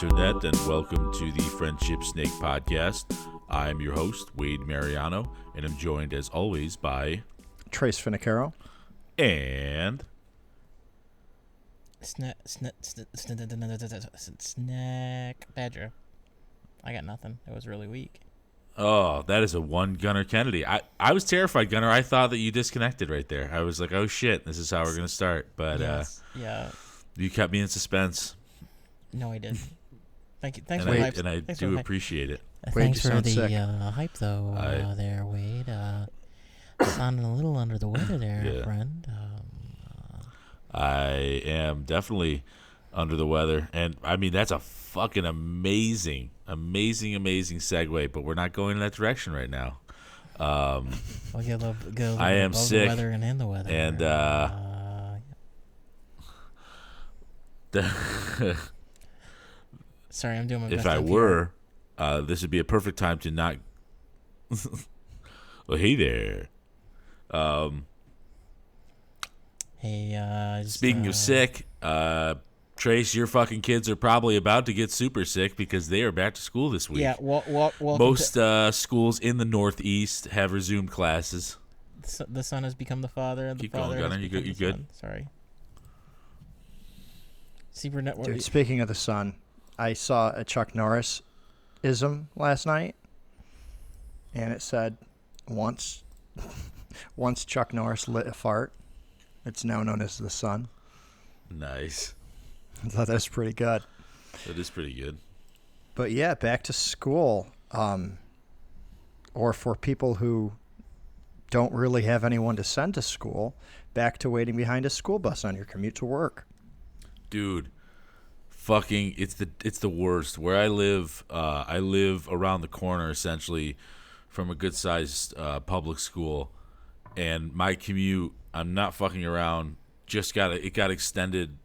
Internet, and welcome to the Friendship Snake Podcast. I'm your host, Wade Mariano, and I'm joined as always by Trace Finicaro. and Snack, snack, snack, badger. I got nothing. It was really weak. oh, that is a one Gunner Kennedy. I, I was terrified, Gunner. I thought that you disconnected right there. I was like, oh shit, this is how we're gonna start. But yes. yeah. uh, you kept me in suspense, No, I didn't. Thank you. Thanks and for the I hype. and I Thanks do appreciate it. Uh, Wade, Thanks for the uh, hype, though. I- uh, there, Wade. Uh, sounding a little under the weather there, Yeah. friend. Um, I am definitely under the weather, and I mean that's a fucking amazing, amazing, amazing segue. But we're not going in that direction right now. Um, I'll get a little, get a little I am sick, the weather and in the weather. and, uh, Uh, sorry, I'm doing my best. if I were, uh, this would be a perfect time to not. well, hey there. Um, Hey, uh, just, speaking uh, of sick, uh, Trace, your fucking kids are probably about to get super sick because they are back to school this week. Yeah, well, well, well Most uh, schools in the Northeast have resumed classes. the son has become the father, the Keep going, father Gunner. You good- you good? son. Sorry. Super Network. Dude, speaking of the sun, I saw a Chuck Norris ism last night, and it said, "Once, once Chuck Norris lit a fart, it's now known as the sun." Nice. I thought that was pretty good. That is pretty good. But yeah, back to school, um, or for people who don't really have anyone to send to school, back to waiting behind a school bus on your commute to work. dude fucking it's the it's the worst. Where i live uh i live around the corner essentially from a good sized uh, public school. And my commute i'm not fucking around. Just got it got extended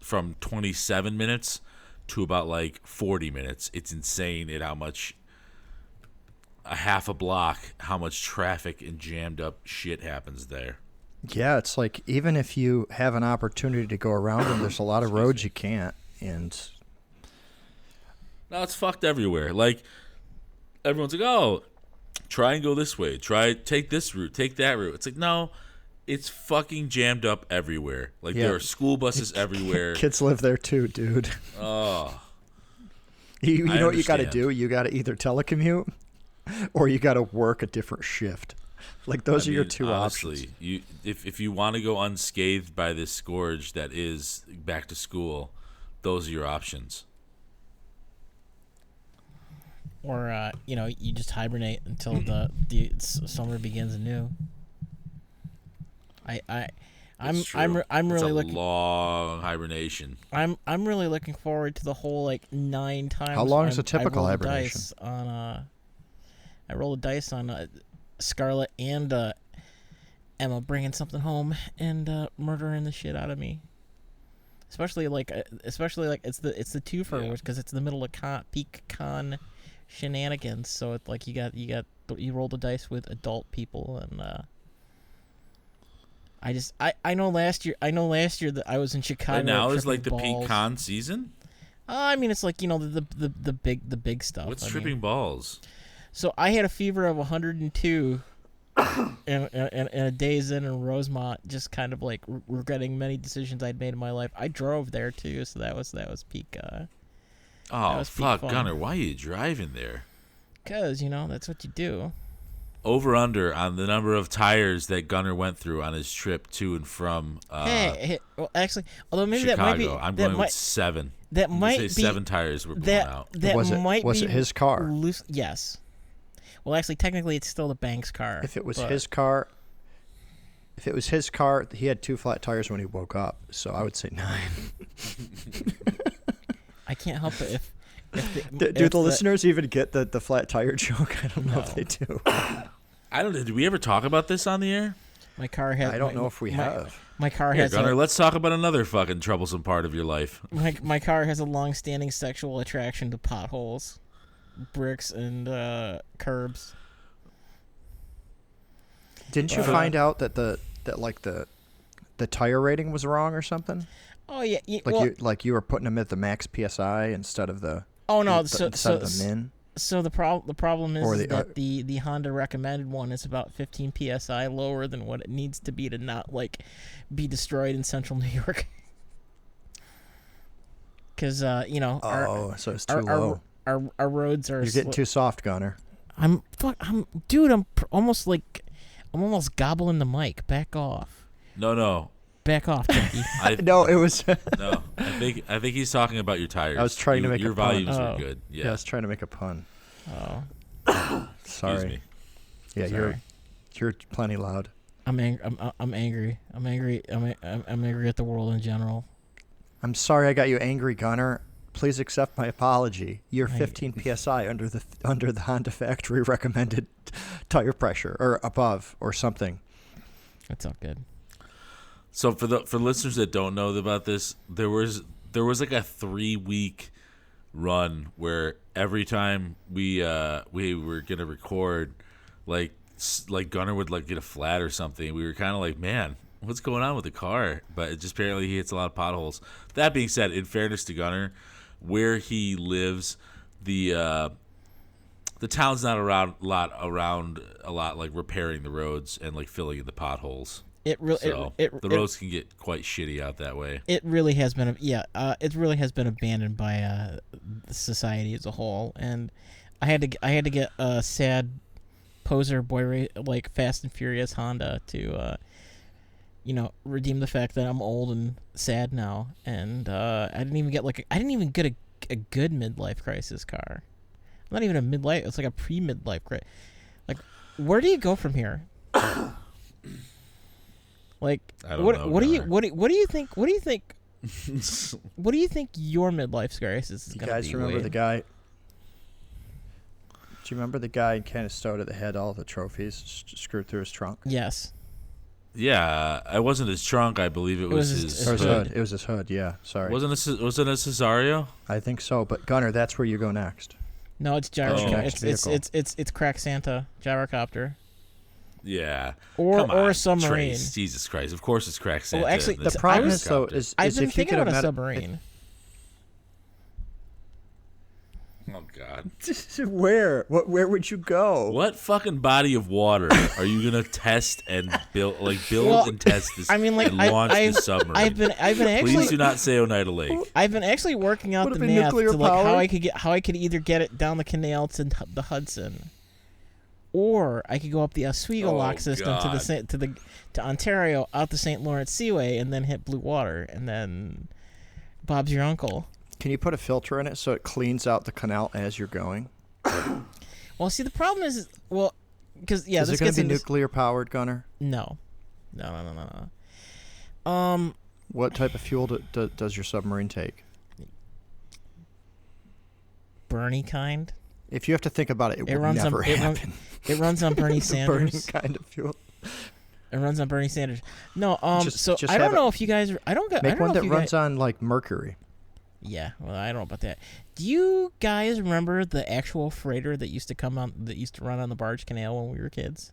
from 27 minutes to about like 40 minutes. It's insane at how much a half a block how much traffic and jammed up shit happens there. Yeah, it's like even if you have an opportunity to go around them, there's a lot of roads you can't. And No, it's fucked everywhere. Like everyone's like, "Oh, try and go this way. Try take this route. Take that route." It's like, no, it's fucking jammed up everywhere. Like Yeah. there are school buses everywhere. kids live there too, dude. Oh, You, you know what you got to do? You got to either telecommute or you got to work a different shift. Like those I are your two honestly, options. You if if you want to go unscathed by this scourge that is back to school, those are your options. or uh, you know, you just hibernate until the the summer begins anew. I I. I'm I'm true. re- I'm It's really a looking long hibernation. I'm I'm really looking forward to the whole like nine times. How long is I'm- a typical I hibernation? Dice on uh, I roll a dice on uh, Scarlet and uh, Emma bringing something home and uh, murdering the shit out of me. Especially like uh, especially like it's the it's the two for Yeah. because it's the middle of con, peak con shenanigans. So it's like you got you got you roll the dice with adult people and. uh I just I, I know last year I know last year that I was in Chicago. And now is like the balls. peak con season. Uh, I mean, it's like you know the the, the, the big the big stuff. What's I mean. balls? So I had a fever of 102, and, and, and a days in in Rosemont, just kind of like re- regretting many decisions I'd made in my life. I drove there too, so that was that was peak. Uh, Oh was peak fuck, fun. Gunner, why are you driving there? cause you know that's what you do. over under on the number of tires that Gunner went through on his trip to and from uh, hey, hey, well, actually, although maybe Chicago. that might be I'm going might with seven. that might say be seven tires were blown that out. that Was it- might was be it his car? Loose, yes. Well, actually, technically, it's still the bank's car. If it was but- his car, if it was his car, he had two flat tires when he woke up. So I would say nine. I can't help it if. if the, Do, if do the listeners even get the, the flat tire joke? I don't know if they do. I don't. Did we ever talk about this on the air? My car has. I don't my- know if we my, have. My car Here, has. Gunner, a, let's talk about another fucking troublesome part of your life. my my car has a long-standing sexual attraction to potholes, bricks, and uh, curbs. Didn't you Uh, find out that the that like the the tire rating was wrong or something? Oh yeah. yeah Like well, you like you were putting them at the max psi instead of the oh no. th- So instead so of the min. so the problem the problem is, the, that uh, the the Honda recommended one is about 15 psi lower than what it needs to be to not like be destroyed in central New York. Because uh, you know our, Oh, so it's too our, low. our, our our roads are. You're getting sli- too soft, Gunner. I'm fuck. I'm dude. I'm pr- almost like I'm almost gobbling the mic. Back off. No, no, Back off, Jackie. I No, it was. no. I think I think he's talking about your tires. I was trying to You- make a your pun. volumes Oh. are good. yeah. Yeah. I was trying to make a pun. oh, Sorry. Excuse me. Yeah, sorry. you're you're plenty loud. I'm ang- I'm uh, I'm angry. I'm angry. I'm a- I'm, I'm angry at the world in general. I'm sorry I got you angry, Gunner. Please accept my apology. You're I- 15 psi under the under the Honda factory recommended tire pressure or above or something. That's all good. So for the for listeners that don't know about this, there was there was like a three week run where every time we uh we were gonna record, like like Gunner would like get a flat or something. We were kind of like, man, what's going on with the car? But it just apparently he hits a lot of potholes. That being said, in fairness to Gunner, where he lives, the uh the town's not around a lot around a lot like repairing the roads and like filling in the potholes. It really So it, it, the it, roads can get quite shitty out that way. it really has been a, yeah uh, it really has been abandoned by uh, society as a whole and i had to I had to get a sad poser boy like fast and furious honda to uh you know redeem the fact that i'm old and sad now and uh i didn't even get like I i didn't even get a, a good midlife crisis car not even a midlife it's like a pre midlife crisis like where do you go from here like what know. what do you what do, what do you think what do you think what do you think your midlife crisis is You gonna guys remember Wade? the guy? Do you remember the guy in Canastota that had all the trophies s- screwed through his trunk? Yes. Yeah, I wasn't his trunk. I believe it, It was, was his, his- Or his hood. hood. It was his hood. Yeah, sorry. Wasn't it? Ce- Wasn't it Cesario? I think so. But Gunner, that's where you go next. No, it's gyro. Oh. It's, it's it's it's it's crack Santa gyrocopter Yeah. or Come or on, a submarine. Trace. Jesus Christ! Of course it's crack Santa. Well, actually, The problem is though is, I've been if you thinking could about a have met submarine. Oh God! where? What? Where would you go? What fucking body of water are you gonna test and build? Like build Well, and test this? I mean, like, and I- launch I've- this submarine. I've been I've been Please actually do not say Oneida Lake. I've been actually working out Would the math to nuclear like how? I could get how I could either get it down the canal to the Hudson, or I could go up the Oswego Oh, lock system to the to the to Ontario out the St. Lawrence Seaway and then hit Blue Water and then Bob's your uncle. Can you put a filter in it so it cleans out the canal as you're going? Well, see the problem is well, because yeah, is this it going to be into nuclear powered, Gunner? no, no, no, no, no, no. Um, What type of fuel do, do, does your submarine take? Bernie kind. If you have to think about it, it, It runs on- never it run- happen. It runs on Bernie Sanders. kind of fuel. It runs on Bernie Sanders. No, um, Just- so just I don't it- know if you guys. I don't. I don't one know that if you runs guys, on like mercury. Yeah, well, I don't know about that. Do you guys remember the actual freighter that used to come on that used to run on the barge canal when we were kids?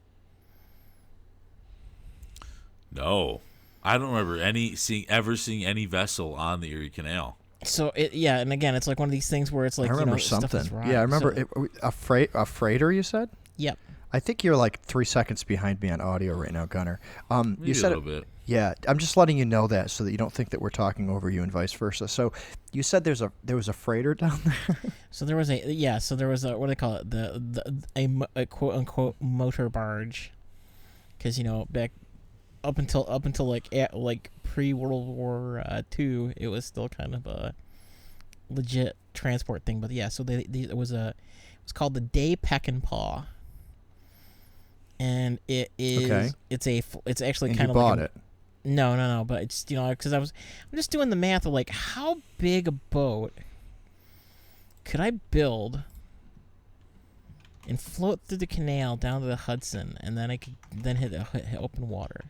No, I don't remember any seeing ever seeing any vessel on the Erie Canal. So it yeah, and again, it's like one of these things where it's like I remember you know, stuff is something. wrong. Yeah, I remember So- it, a freight a freighter. You said. Yep. I think you're like three seconds behind me on audio right now, Gunner. Um, Maybe you a said it, bit. Yeah, I'm just letting you know that so that you don't think that we're talking over you and vice versa. So, you said there's a there was a freighter down there. So there was a yeah. So there was a what do they call it? The the a, a quote unquote motor barge, because you know back up until up until like at, like pre World War uh, Two, it was still kind of a legit transport thing. But yeah, so they, they it was a it was called the Day Peckinpaugh, and it is Okay. it's a it's actually kind of like bought a, it. no, no, no. But it's you know because I was I'm just doing the math of like how big a boat could I build and float through the canal down to the Hudson, and then I could then hit, hit, hit open water.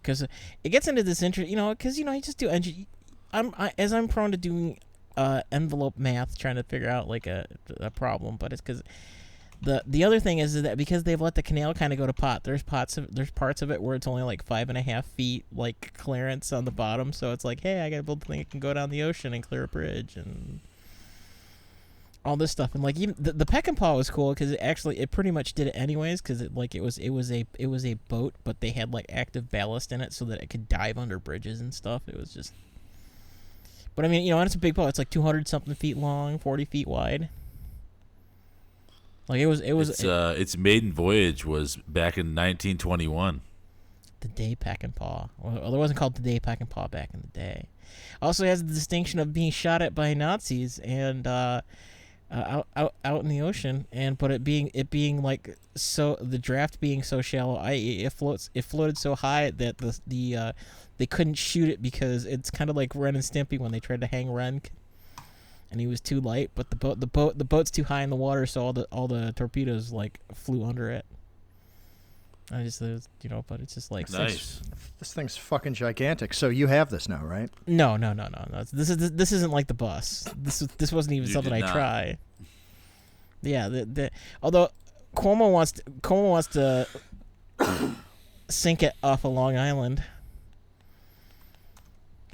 Because it gets into this interest, you know, because you know you just do engine. I'm I, as I'm prone to doing uh, envelope math, trying to figure out like a, a problem, but it's because the the other thing is that because they've let the canal kind of go to pot, there's pots of there's parts of it where it's only like five and a half feet like clearance on the bottom. So it's like, hey, I gotta build a thing that can go down the ocean and clear a bridge and all this stuff. And like even the, the Peckinpaugh was cool because it actually it pretty much did it anyways because it like it was it was a it was a boat, but they had like active ballast in it so that it could dive under bridges and stuff. It was just. But I mean, you know, and it's a big boat. It's like 200 something feet long, 40 feet wide. Like it was, it was Its uh, its maiden voyage was back in 1921. the Day Peckinpaugh. Well, it wasn't called the Day Peckinpaugh back in the day. Also has the distinction of being shot at by Nazis and uh, uh, out out out in the ocean, and but it being it being like so the draft being so shallow, i.e. it floats it floated so high that the the uh, they couldn't shoot it because it's kind of like Ren and Stimpy when they tried to hang Ren, and he was too light, but the boat the boat the boat's too high in the water, so all the all the torpedoes like flew under it. I just you know, but it's just like Nice. This thing's fucking gigantic. So you have this now, right? No, no, no, no, no. This is this isn't like the bus. This this wasn't even You something I try. Yeah, the, the although Cuomo wants to, Cuomo wants to sink it off of Long Island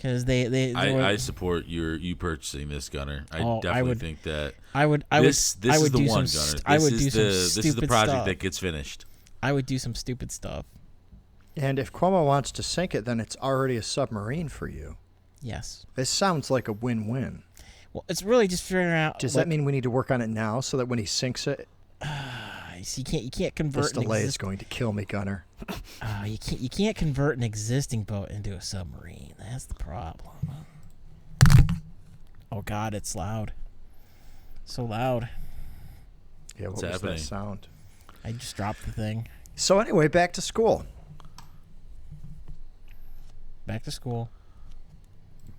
because they they, they were- I, I support your you purchasing this gunner. I Oh, I definitely would- think that I would I this would this I is the do one some gunner. st- I would is do the some this is the project stuff. that gets finished. I would do some stupid stuff. And if Cuomo wants to sink it, then it's already a submarine for you. Yes. This sounds like a win-win. Well, it's really just figuring out. Does what- that mean we need to work on it now so that when he sinks it, so you can't you can't convert this an delay is going to kill me, Gunner? Uh, you can't you can't convert an existing boat into a submarine. That's the problem. Oh God, it's loud. So loud. Yeah, what What's was happening? that sound? I just dropped the thing. So anyway, back to school. Back to school.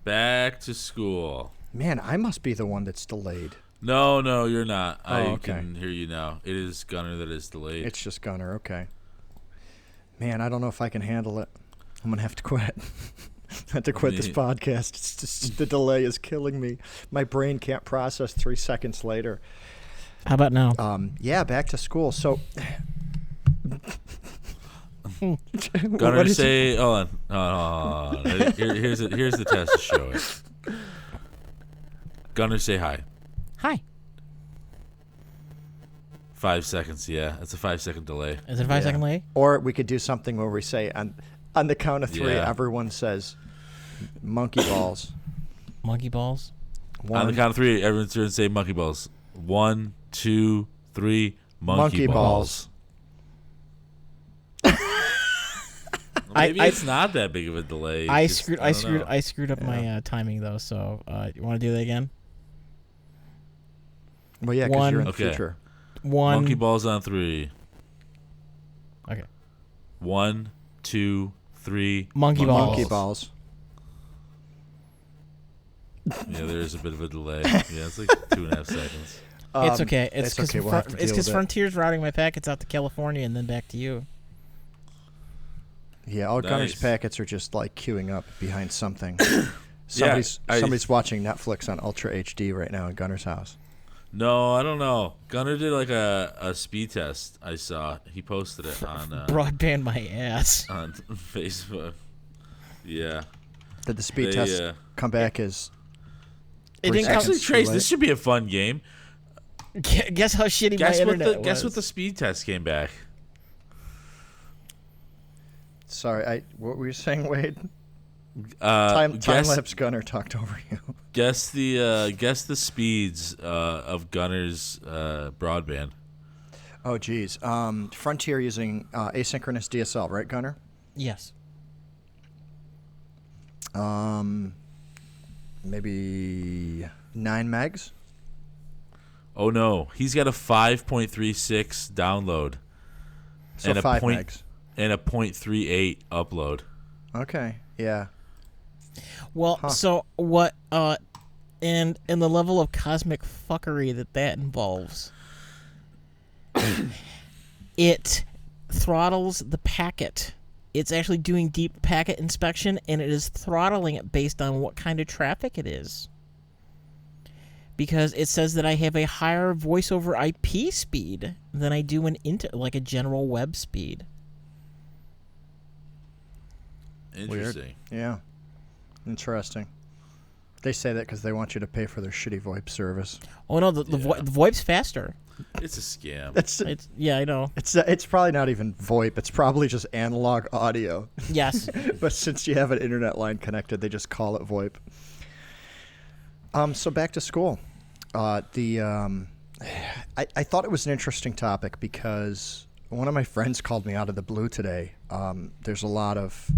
Back to school. Man, I must be the one that's delayed. No, no, you're not. I Oh, okay. can hear you now. It is Gunner that is delayed. It's just Gunner. Okay. Man, I don't know if I can handle it. I'm gonna have to quit. have to quit this podcast. It's just the delay is killing me. My brain can't process three seconds later. How about now? Um, yeah, back to school. So, Gunner, what is it? say, hold on, hold on, hold on. Here, here's the, here's the test to show it. Gunner, say hi. Hi. Five seconds. Yeah, it's a five second delay. Is it a five Yeah. second delay? Or we could do something where we say on on the count of three, Yeah. everyone says monkey balls. Monkey balls. One, On the count of three, everyone's going to say monkey balls. One, two, three. Monkey, Monkey balls. I- Maybe I- it's not that big of a delay. I Just- screwed. I, don't screwed. know. I screwed up my uh, timing though. So uh, you want to do that again? Well, yeah, because you're in the Okay. future. One. Monkey balls on three. Okay. One, two, three. Monkey balls. Monkey balls. Yeah, there is a bit of a delay. Yeah, it's like two and a half seconds. it's Um, okay. It's it's because okay, we'll have to it's because it. Frontier's routing my packets out to California and then back to you. Yeah, all Gunner's packets are just like queuing up behind something. somebody's I- somebody's watching Netflix on Ultra HD right now in Gunner's house. No, I don't know. Gunner did like a, a speed test. I saw he posted it on uh, Broadband my ass. on Facebook. Yeah, Did the speed They, test uh, come back as It didn't actually, seconds Trace, late. this should be a fun game. Guess how shitty Guess my what internet the guess what the speed test came back. Sorry, I what were you saying, Wade? Uh, time time guess, lapse Gunner talked over you. guess the uh, guess the speeds uh, of Gunner's uh, broadband. Oh geez. Um, Frontier using uh, asynchronous DSL, right, Gunner? Yes. Um, maybe nine megs. Oh no, he's got a 5.36 download So And a five point- megs. and a 0.38 upload. Okay. Yeah. Well, Huh. so what? Uh, and and the level of cosmic fuckery that that involves. it throttles the packet. It's actually doing deep packet inspection, and it is throttling it based on what kind of traffic it is. because it says that I have a higher voice over IP speed than I do an inter like a general web speed. Interesting. Yeah. Interesting. They say that because they want you to pay for their shitty VoIP service. Oh no, the the, vo- the VoIP's faster. It's a scam. It's It's yeah, I know. it's it's probably not even VoIP. It's probably just analog audio. Yes. but since you have an internet line connected, they just call it VoIP. Um, so back to school. Uh, the um, I, I thought it was an interesting topic because one of my friends called me out of the blue today. Um, there's a lot of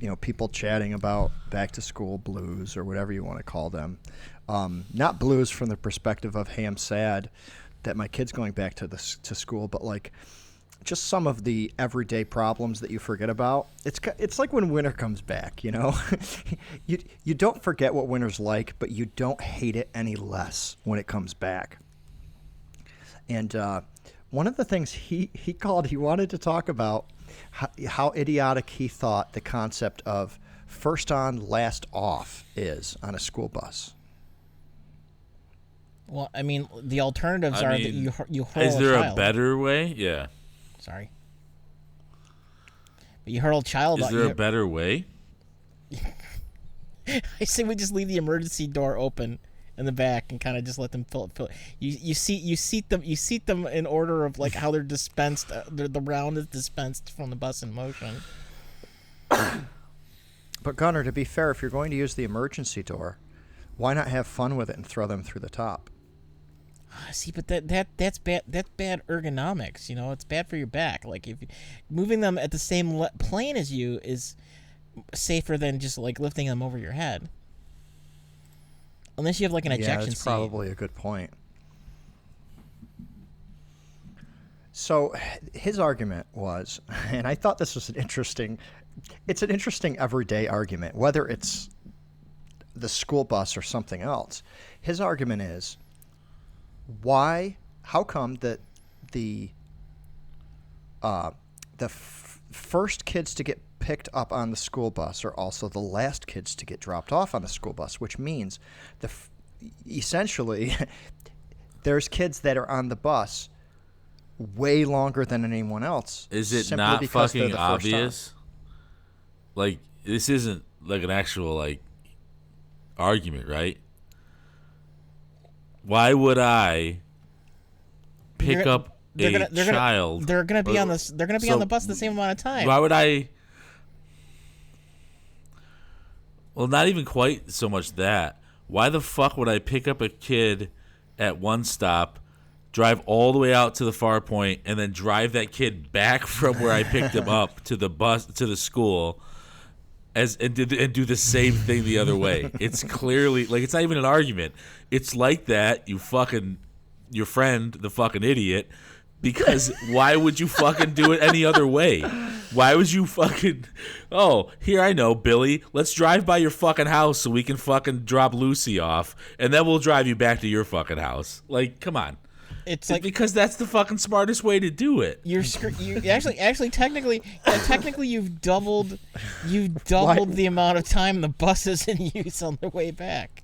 you know people chatting about back to school blues or whatever you want to call them. Um, not blues from the perspective of hey I'm sad that my kid's going back to the to school, but like just some of the everyday problems that you forget about. It's it's like when winter comes back, you know. you you don't forget what winter's like, but you don't hate it any less when it comes back. And uh, one of the things he he called, he wanted to talk about how, how idiotic he thought the concept of first on, last off is on a school bus. well, I mean, the alternatives I are that you hur- you hurl Is there a child. better way? Yeah. Sorry. But you hurl a child. Is there you- a better way? I say we just leave the emergency door open in the back and kind of just let them fill it. Fill it. You you seat you seat them you seat them in order of like how they're dispensed. Uh, the, the round is dispensed from the bus in motion. But Gunnar, to be fair, if you're going to use the emergency door, why not have fun with it and throw them through the top? Ah, See, but that that that's bad. That's bad ergonomics. You know, it's bad for your back. Like if moving them at the same le- plane as you is safer than just like lifting them over your head. Unless you have like an yeah, ejection that's seat. probably a good point. So his argument was, and I thought this was an interesting, it's an interesting everyday argument, whether it's the school bus or something else. His argument is, why, how come that the, uh, the f- first kids to get picked up on the school bus are also the last kids to get dropped off on the school bus, which means the f- essentially there's kids that are on the bus way longer than anyone else. Is it not fucking the obvious? Like this isn't like an actual like argument, right? Why would I pick gonna- up They're a gonna they're gonna child? they're gonna be or- on this. They're gonna be so on the bus the same amount of time. Why would I? Well, not even quite so much that. Why the fuck would I pick up a kid at one stop, drive all the way out to the far point, and then drive that kid back from where I picked him up to the bus to the school, as and do, and do the same thing the other way? It's clearly like it's not even an argument. It's like that. You fucking your friend, the fucking idiot. Because why would you fucking do it any other way? Why would you fucking? Oh, here I know, Billy. Let's drive by your fucking house so we can fucking drop Lucy off, and then we'll drive you back to your fucking house. Like, come on. it's like because that's the fucking smartest way to do it. you're scr- you actually actually technically yeah, technically you've doubled you've doubled the amount of time the bus is in use on the way back.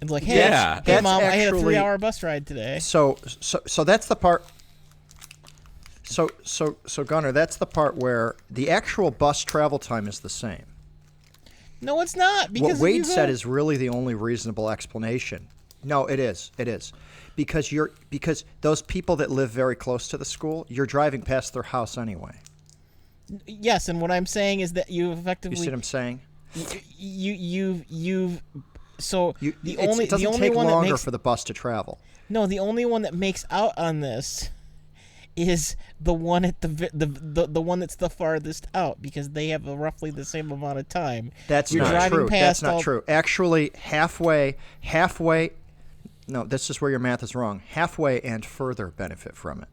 It's like, hey, Yeah. hey That's mom, I had a three-hour bus ride today. So so so that's the part. So so so Gunnar, that's the part where the actual bus travel time is the same. No, it's not because what Wade said is really the only reasonable explanation. No, it is. It is. Because you're because those people that live very close to the school, you're driving past their house anyway. yes, and what I'm saying is that you You effectively see what I'm saying? you you you've so You, the only it doesn't the only take one longer that makes for the bus to travel. no the only one that makes out on this is the one at the the the, the one that's the farthest out because they have roughly the same amount of time. That's You're not true. That's not all- true. Actually, halfway, halfway. No, this is where your math is wrong. Halfway and further benefit from it,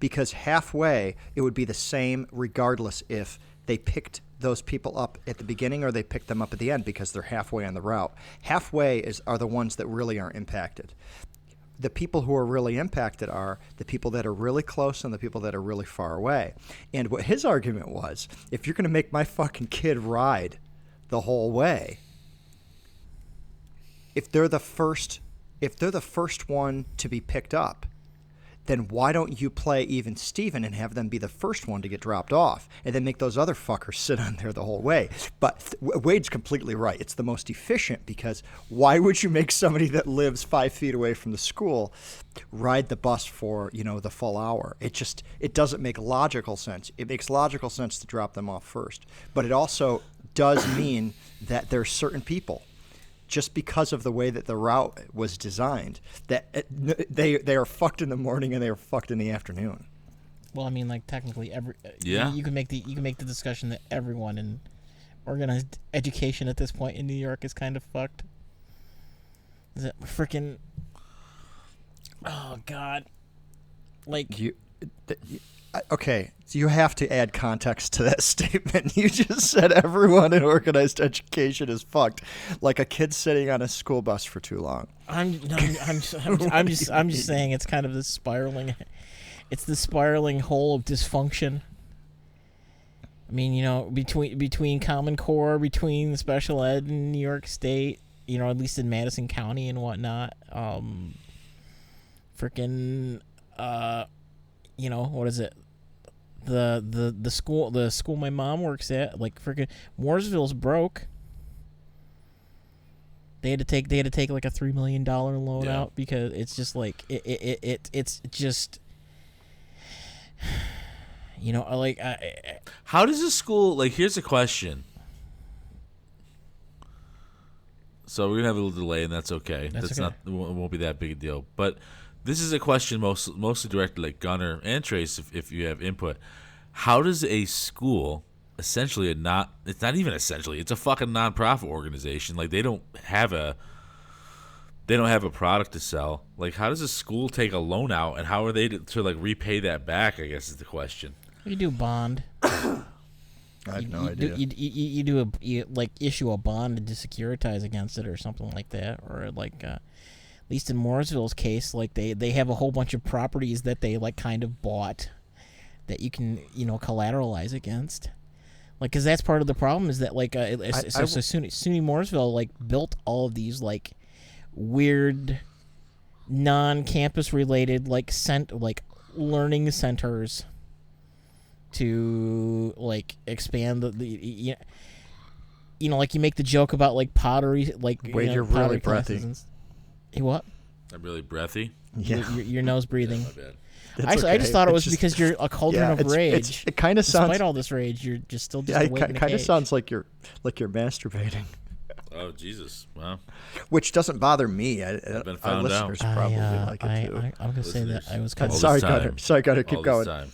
because halfway it would be the same regardless if they picked those people up at the beginning or they picked them up at the end because they're halfway on the route. Halfway is are the ones that really aren't impacted. The people who are really impacted are the people that are really close and the people that are really far away. And what his argument was, if you're going to make my fucking kid ride the whole way, if they're the first if they're the first one to be picked up, then why don't you play even Steven and have them be the first one to get dropped off and then make those other fuckers sit on there the whole way? But Wade's completely right. It's the most efficient because why would you make somebody that lives five feet away from the school ride the bus for, you know, the full hour? It just, it doesn't make logical sense. It makes logical sense to drop them off first. But it also does mean that there's certain people just because of the way that the route was designed that it, they they are fucked in the morning and they are fucked in the afternoon. Well, I mean, like technically, every uh, Yeah. you, you can make the you can make the discussion that everyone in organized education at this point in New York is kind of fucked. Is it freaking? Oh God! Like You, th- you- I- okay, so you have to add context to that statement. You just said everyone in organized education is fucked, like a kid sitting on a school bus for too long. I'm I'm I'm just, I'm, I'm just I'm just saying it's kind of this spiraling, it's the spiraling hole of dysfunction. I mean, you know, between between Common Core, between special ed in New York State, you know, at least in Madison County and whatnot. Um, freaking, uh, you know, what is it? The the the school the school my mom works at, like freaking Morrisville's broke. They had to take they had to take like a three million dollar loan Yeah. out because it's just like it it, it, it it's just you know like I, I, How does a school like? Here's a question. So we're gonna have a little delay, and that's okay. That's That's, okay. not it won't it won't be that big a deal. But this is a question most mostly directed like Gunner and Trace, if, if you have input. How does a school, essentially a not, it's not even essentially, it's a fucking nonprofit organization. Like they don't have a, they don't have a product to sell. Like how does a school take a loan out, and how are they to, to like repay that back? I guess is the question. you do bond I have you, no you idea. Do, you, you, you do a you, like issue a bond to securitize against it or something like that, or like uh, at least in Morrisville's case, like they they have a whole bunch of properties that they like kind of bought that you can you know collateralize against. Like, cause that's part of the problem is that like uh, I- so, I so SUNY, SUNY Mooresville like built all of these like weird non-campus related like sent like learning centers to like expand the, the you, you know like you make the joke about like pottery like you Wait, know, you're really breathy. And s- Hey, what I'm really breathy. yeah, your, your, your nose breathing My bad. it's Actually, I just thought it It's was because you're a cauldron yeah, of it's- rage. it's- it kind of sounds. Despite sounds. all this rage, you're just still just Yeah, it kind of sounds like you're like you're masturbating, Oh Jesus! Wow. which doesn't bother me. I, I, been our found out. listeners I, probably uh, like it I, too. I, I'm gonna say that Listeners. I was kind of sorry, time. Gunner. Sorry, Gunner. Keep All going. this time.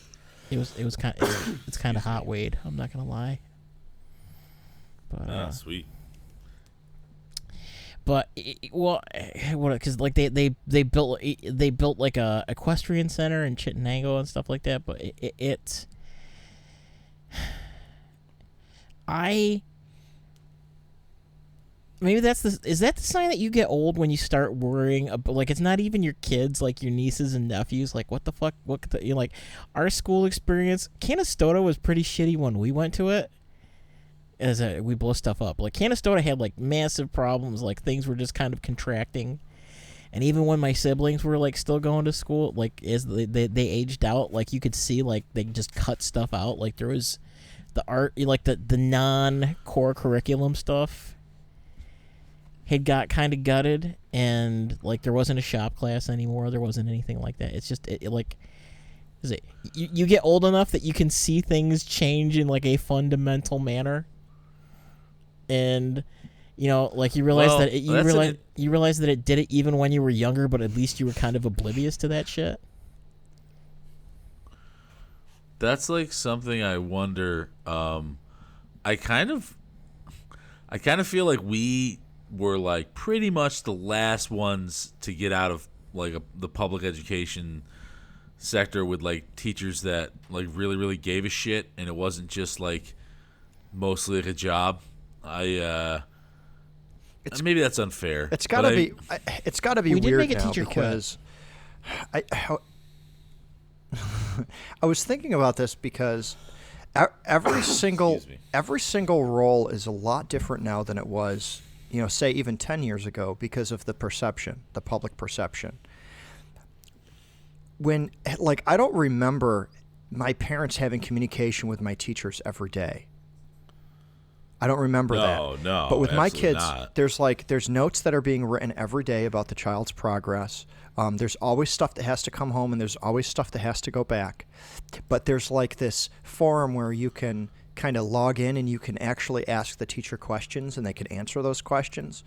it was it was kind of, it's kind of hot, Wade. I'm not gonna lie. But uh, Ah, sweet. But well, what? Because like they they they built they built like a equestrian center in Chittenango and stuff like that. But it, it, it I maybe that's the is that the sign that you get old when you start worrying about like it's not even your kids like your nieces and nephews like what the fuck what the, you like our school experience Canastota was pretty shitty when we went to it as a, we blow stuff up. Like Canastota had like massive problems. Like things were just kind of contracting. And even when my siblings were like still going to school like as they, they, they aged out like you could see like they just cut stuff out. Like there was the art like the the non-core curriculum stuff had got kind of gutted. And like there wasn't a shop class anymore. There wasn't anything like that. It's just it, it, like is it you, you get old enough that you can see things change in like a fundamental manner and you know like you realize Well, that it, you an- realize you realize that it did it even when you were younger but at least you were kind of oblivious to that shit That's like something I wonder. Um, I kind of, I kind of feel like we were like pretty much the last ones to get out of like a, the public education sector with like teachers that like really really gave a shit and it wasn't just like mostly like a job. I uh It's- maybe that's unfair. It's got to be. I, it's got to be We did weird make a now teacher quit. because I. I I was thinking about this because every single every single role is a lot different now than it was, you know, say even 10 years ago because of the perception, the public perception. When, like, I don't remember my parents having communication with my teachers every day. I don't remember No, that. no, But with my kids, not. there's like there's notes that are being written every day about the child's progress. Um, there's always stuff that has to come home, and there's always stuff that has to go back. But there's like this forum where you can kind of log in and you can actually ask the teacher questions, and they can answer those questions.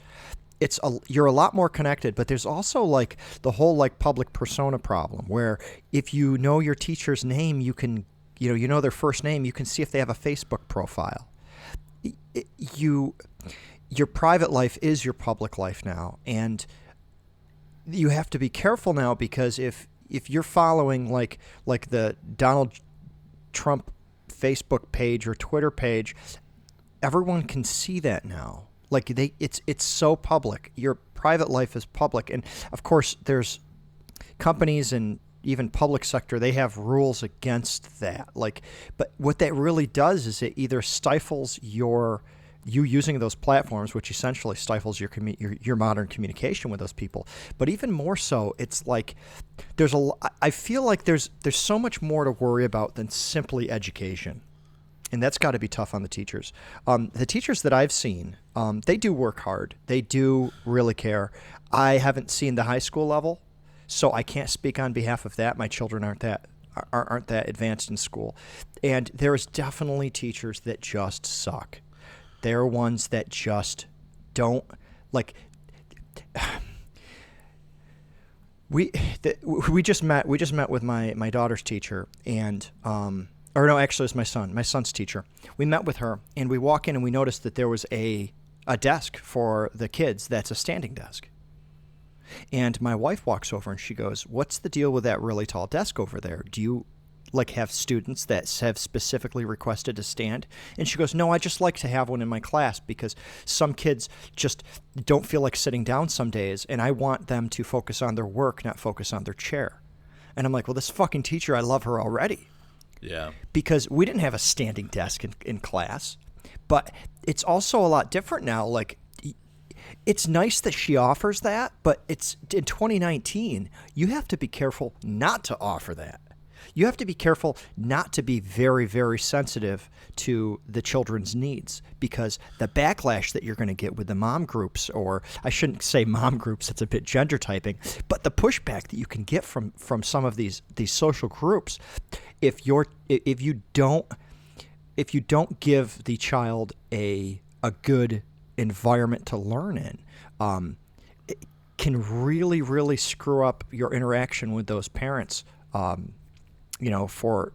It's a, you're a lot more connected, but there's also like the whole like public persona problem where if you know your teacher's name, you can you know you know their first name, you can see if they have a Facebook profile you your private life is your public life now and you have to be careful now because if if you're following like like the Donald Trump Facebook page or Twitter page everyone can see that now. Like they it's it's so public. Your private life is public. And of course there's companies and even public sector they have rules against that like but what that really does is it either stifles your you using those platforms which essentially stifles your commu- your, your modern communication with those people but even more so it's like there's a I feel like there's there's so much more to worry about than simply education and that's got to be tough on the teachers. Um, the teachers that I've seen, um, they do work hard. They do really care. I haven't seen the high school level, so I can't speak on behalf of that. My children aren't that are- aren't that advanced in school, and there is definitely teachers that just suck. There are ones that just don't like. we we just met we just met with my my daughter's teacher and um or no actually it's my son my son's teacher we met with her and we walk in and we noticed that there was a a desk for the kids that's a standing desk and my wife walks over and she goes what's the deal with that really tall desk over there do you like have students that have specifically requested to stand and she goes no i just like to have one in my class because some kids just don't feel like sitting down some days and i want them to focus on their work not focus on their chair and i'm like well this fucking teacher i love her already Yeah. because we didn't have a standing desk in, in class. But it's also a lot different now. Like, it's nice that she offers that, but it's in 2019, you have to be careful not to offer that. You have to be careful not to be very, very sensitive to the children's needs because the backlash that you're going to get with the mom groups, or I shouldn't say mom groups, it's a bit gender typing, but the pushback that you can get from from some of these these social groups, if you're if you don't if you don't give the child a a good environment to learn in, um, can really really screw up your interaction with those parents. Um, you know, for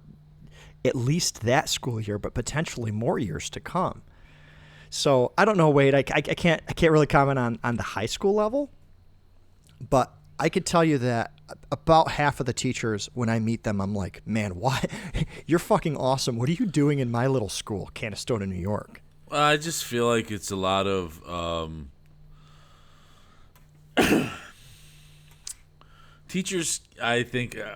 at least that school year, but potentially more years to come. So I don't know, Wade. I, I, I can't I can't really comment on on the high school level, but I could tell you that about half of the teachers, when I meet them, I'm like, man, why? You're fucking awesome. What are you doing in my little school, Canastota, New York? I just feel like it's a lot of um, teachers. I think uh,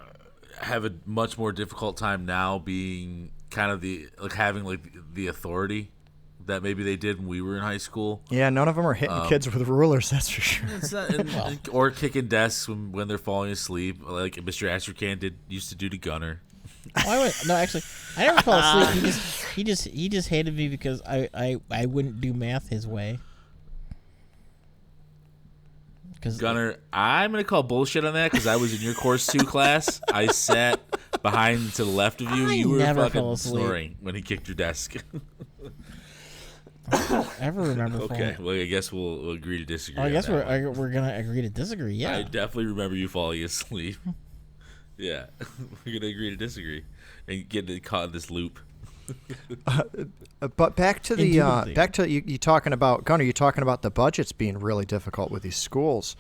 have a much more difficult time now being kind of the like having like the authority that maybe they did when we were in high school. Yeah, none of them are hitting kids with rulers, that's for sure. It's not, and, and- or kicking desks when, when they're falling asleep, like Mr. Astrachan did used to do to Gunner. Why would no? Actually, I never fell asleep. He just he just he just hated me because I I, I wouldn't do math his way. Because Gunner, I'm gonna call bullshit on that because I was in your course two class. I sat behind to the left of you. I you were never fucking snoring when he kicked your desk. I ever remember. okay, falling- well I guess we'll, we'll agree to disagree. Oh, I guess we're. I, we're gonna agree to disagree. Yeah. I definitely remember you falling asleep. Yeah, we're gonna agree to disagree and get caught in this loop. Uh, But back to the uh, back to you, you talking about Gunnar. You're talking about the budgets being really difficult with these schools.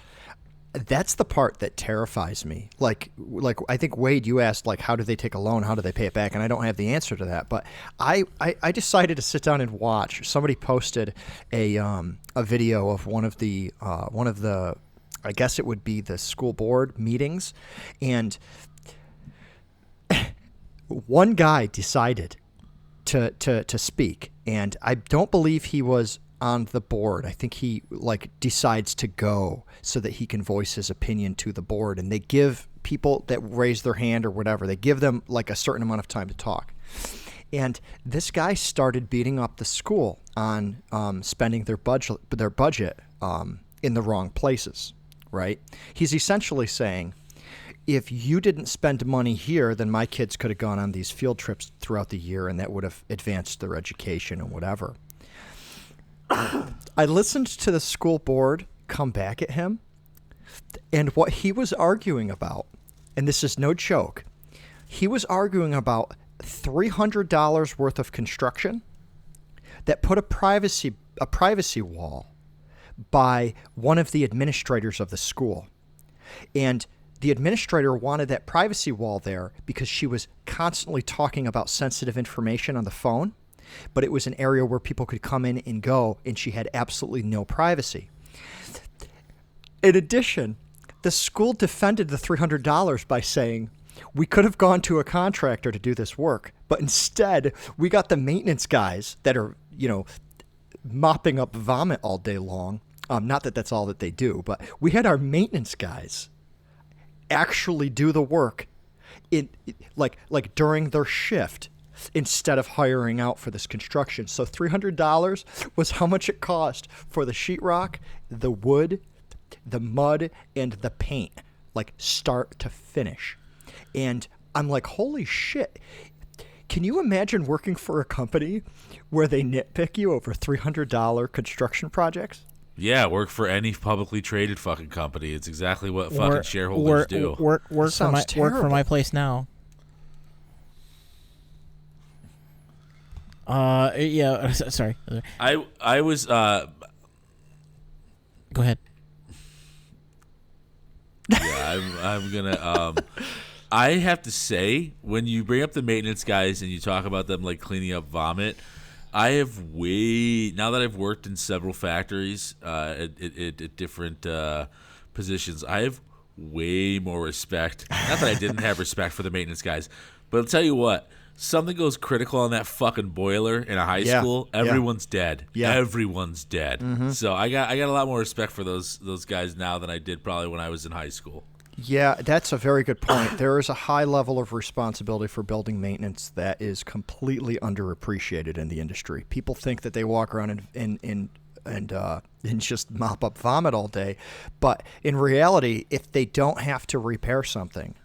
That's the part that terrifies me. Like, like I think Wade, you asked like, how do they take a loan? How do they pay it back? And I don't have the answer to that. But I, I, I decided to sit down and watch. Somebody posted a um, a video of one of the uh, one of the, I guess it would be the school board meetings, and one guy decided to, to, to speak, and I don't believe he was on the board. I think he like decides to go so that he can voice his opinion to the board and they give people that raise their hand or whatever, they give them like a certain amount of time to talk. And this guy started beating up the school on um, spending their budget their budget um, in the wrong places, right? He's essentially saying if you didn't spend money here, then my kids could have gone on these field trips throughout the year and that would have advanced their education and whatever. I listened to the school board come back at him, and what he was arguing about, and this is no joke, he was arguing about $300 worth of construction that put a privacy a privacy wall by one of the administrators of the school. And the administrator wanted that privacy wall there because she was constantly talking about sensitive information on the phone, but it was an area where people could come in and go, and she had absolutely no privacy. In addition, the school defended the $300 by saying, we could have gone to a contractor to do this work, but instead we got the maintenance guys that are, you know, mopping up vomit all day long. Um, not that that's all that they do, but we had our maintenance guys actually do the work in like like during their shift instead of hiring out for this construction. So $300 was how much it cost for the sheetrock, the wood, the mud and the paint, like start to finish. And I'm like, "Holy shit. Can you imagine working for a company where they nitpick you over $300 construction projects? Yeah, work for any publicly traded fucking company. It's exactly what fucking Work- shareholders work, do. Work work for Sounds my work for my place now. Uh yeah, sorry. I I was uh Go ahead. yeah, I'm I'm gonna um I have to say when you bring up the maintenance guys and you talk about them like cleaning up vomit, I have way now that I've worked in several factories uh, at, at, at, different uh, positions, I have way more respect. Not that I didn't have respect for the maintenance guys, but I'll tell you what. Something goes critical on that fucking boiler in a high Yeah, school, yeah. everyone's dead. Yeah. Everyone's dead. So I got I got a lot more respect for those those guys now than I did probably when I was in high school. Yeah, that's a very good point. there is a high level of responsibility for building maintenance that is completely underappreciated in the industry. People think that they walk around and and and and, uh, and just mop up vomit all day, but in reality, if they don't have to repair something,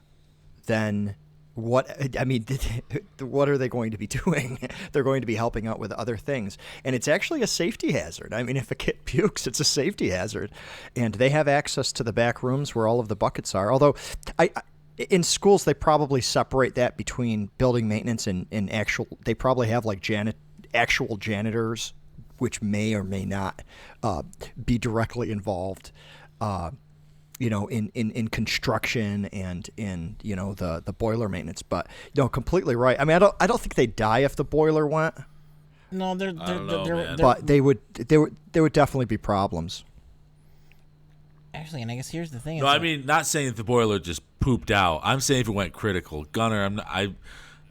then what I mean, what are they going to be doing? They're going to be helping out with other things, and it's actually a safety hazard. I mean, if a kid pukes, it's a safety hazard, and they have access to the back rooms where all of the buckets are. Although, I. I in schools, they probably separate that between building maintenance and, and actual. They probably have like janit, actual janitors, which may or may not uh, be directly involved. Uh, you know, in, in, in construction and in you know the the boiler maintenance. But you know, completely right. I mean, I don't I don't think they'd die if the boiler went, No, they're they're, know, they're, they're- but they would there would there would definitely be problems. actually, and I guess here's the thing. No, I that- mean not saying that the boiler just pooped out. I'm saying if it went critical, Gunner, I'm I,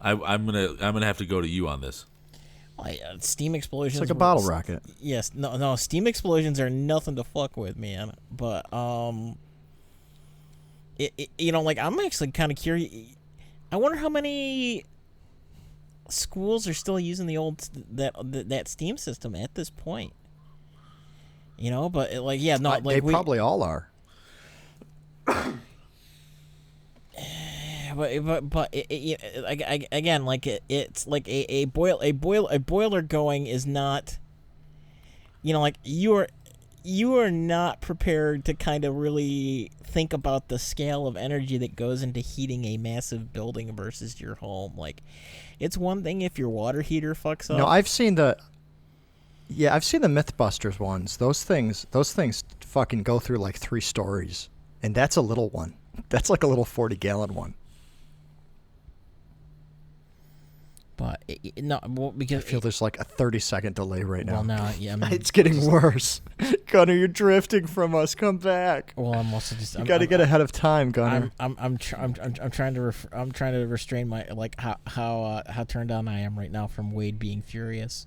I I'm gonna I'm gonna have to go to you on this. Uh, steam explosions. It's like a were- bottle rocket. Yes, no, no. Steam explosions are nothing to fuck with, man. But um, it, it you know, like I'm actually kind of curious. I wonder how many schools are still using the old that that, that Steam system at this point. You know, but it, like, yeah, no, like they we, probably all are. but but but it, it, it, ag- ag- again, like it, it's like a, a boil a boil a boiler going is not. You know, like you are, you are not prepared to kind of really think about the scale of energy that goes into heating a massive building versus your home. Like, it's one thing if your water heater fucks up. No, I've seen the. Yeah, I've seen the MythBusters ones. Those things, those things, fucking go through like three stories, and that's a little one. That's like a little forty gallon one. But it, it- no, well, because I feel there's like a thirty second delay right now. well, now yeah, I mean, It's getting worse. Gunner, you're drifting from us. Come back. well, I'm also just You got to I'm- get ahead of time, Gunner. I'm I'm I'm tr- I'm, I'm, I'm trying to ref- I'm trying to restrain my like how how uh, how turned on I am right now from Wade being furious.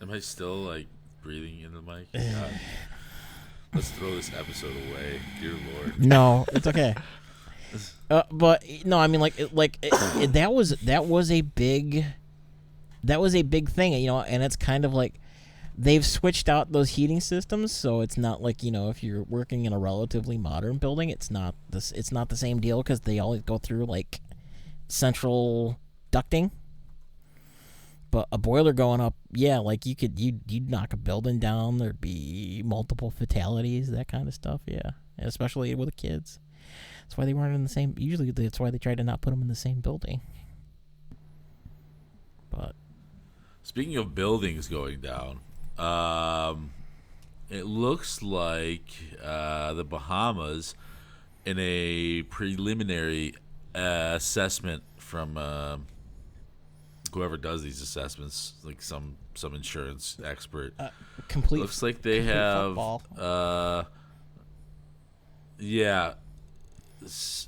Am I still like breathing in the mic? Let's throw this episode away, dear lord. No, it's okay. Uh, but no, I mean like like it, it, that was that was a big that was a big thing, you know, and it's kind of like they've switched out those heating systems, so it's not like you know if you're working in a relatively modern building, it's not this it's not the same deal because they always go through like central ducting. But a boiler going up, yeah, like you could you you'd knock a building down. There'd be multiple fatalities, that kind of stuff. Yeah, especially with the kids. That's why they weren't in the same. Usually, that's why they try to not put them in the same building. But Speaking of buildings going down, um, it looks like uh, the Bahamas, in a preliminary uh, assessment from uh, whoever does these assessments, like some some insurance expert, uh, complete. looks like they have uh, yeah,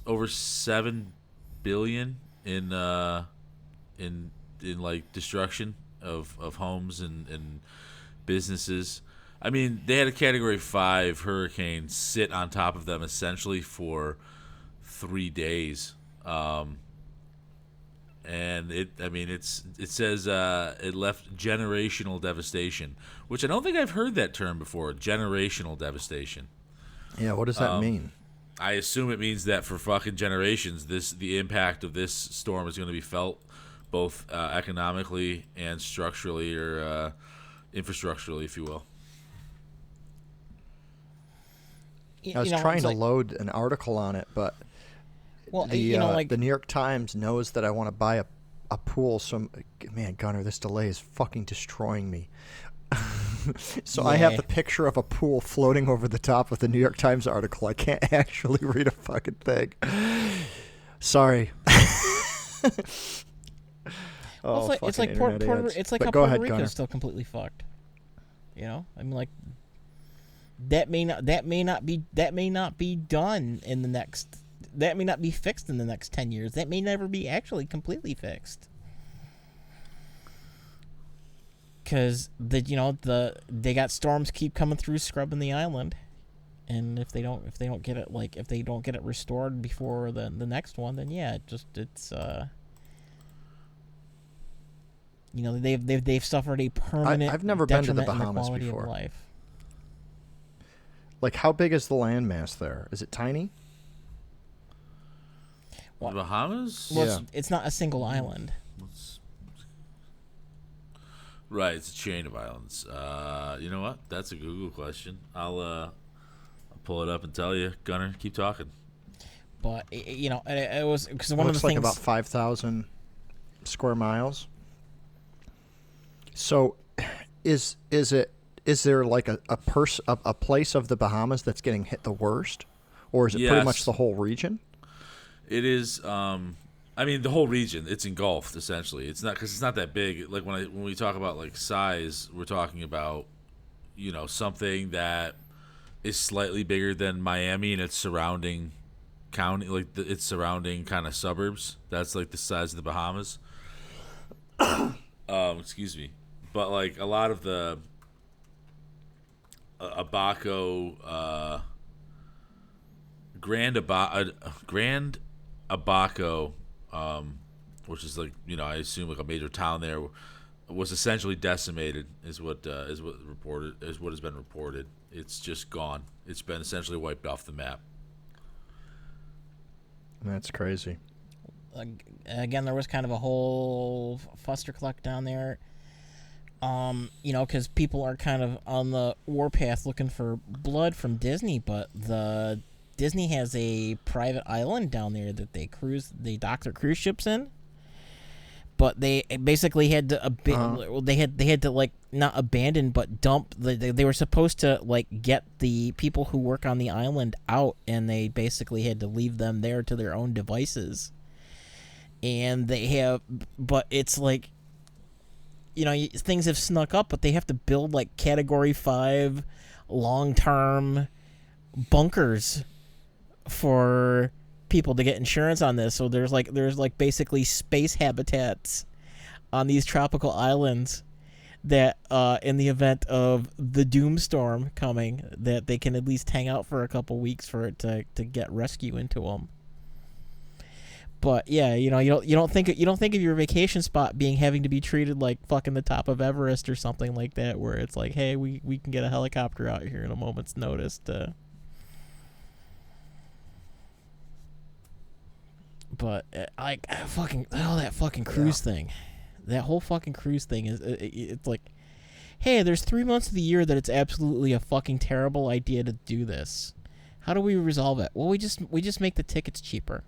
over seven billion in uh, in in like destruction of of homes and and businesses. I mean, they had a Category Five hurricane sit on top of them essentially for three days. Um, and it i mean it's it says uh, it left generational devastation which i don't think i've heard that term before generational devastation Yeah, what does that Um, mean? I assume it means that for fucking generations this the impact of this storm is going to be felt both uh, economically and structurally or uh, infrastructurally if you will I was you know, trying it's to like- load an article on it, but Well, the you know, uh, like the New York Times knows that I want to buy a a pool. So man, Gunner, this delay is fucking destroying me. so I have the picture of a pool floating over the top of the New York Times article. I can't actually read a fucking thing. Sorry. well, oh, it's like it's like Puerto, internet Puerto it's like But how go Puerto ahead, Rico Gunner. is still completely fucked. You know, I mean, like that may not that may not be that may not be done in the next that may not be fixed in the next ten years. That may never be actually completely fixed. Cause the you know the they got storms keep coming through scrubbing the island, and if they don't if they don't get it like if they don't get it restored before the the next one, then yeah, it just it's uh you know they've they've they've suffered a permanent. I've never been to the detriment in their Bahamas quality before. Life. Like, how big is the landmass there? Is it tiny? What? the bahamas Well, Yeah. it's, it's not a single island. Let's- right it's a chain of islands uh, you know what that's a google question i'll uh I'll pull it up and tell you gunner keep talking But i- i- you know, it, it was because one looks of the like things. about 5,000 square miles. So, is is it is there like a a, pers- a a place of the Bahamas that's getting hit the worst, or is it pretty much the whole region? It is. Um, I mean, the whole region. It's engulfed essentially. It's not because it's not that big. Like when I when we talk about like size, we're talking about you know something that is slightly bigger than Miami and its surrounding county, like the, its surrounding kind of suburbs. That's like the size of the Bahamas. um, excuse me, but like a lot of the uh, Abaco. Uh, Grand Aba- uh, Grand Abaco, um, which is like you know I assume like a major town there, was essentially decimated. Is what uh, is what reported is what has been reported. It's just gone. It's been essentially wiped off the map. That's crazy. again, there was kind of a whole fustercluck down there. Um, you know, because people are kind of on the warpath looking for blood from Disney, but the Disney has a private island down there that they cruise, they dock their cruise ships in. But they basically had to ab- Uh-huh. well, they had they had to like not abandon but dump. They, they they were supposed to like get the people who work on the island out, and they basically had to leave them there to their own devices and they have but it's like you know things have snuck up but they have to build like category 5 long-term bunkers for people to get insurance on this so there's like there's like basically space habitats on these tropical islands that uh, in the event of the doomstorm coming, that they can at least hang out for a couple weeks for it to, to get rescue into them. But yeah, you know, you don't you don't think you don't think of your vacation spot being having to be treated like fucking the top of Everest or something like that, where it's like, hey, we, we can get a helicopter out here in a moment's notice to. But uh, like fucking oh that fucking cruise thing, that whole fucking cruise thing is it, it- it's like, hey, there's three months of the year that it's absolutely a fucking terrible idea to do this. How do we resolve it? Well, we just we just make the tickets cheaper.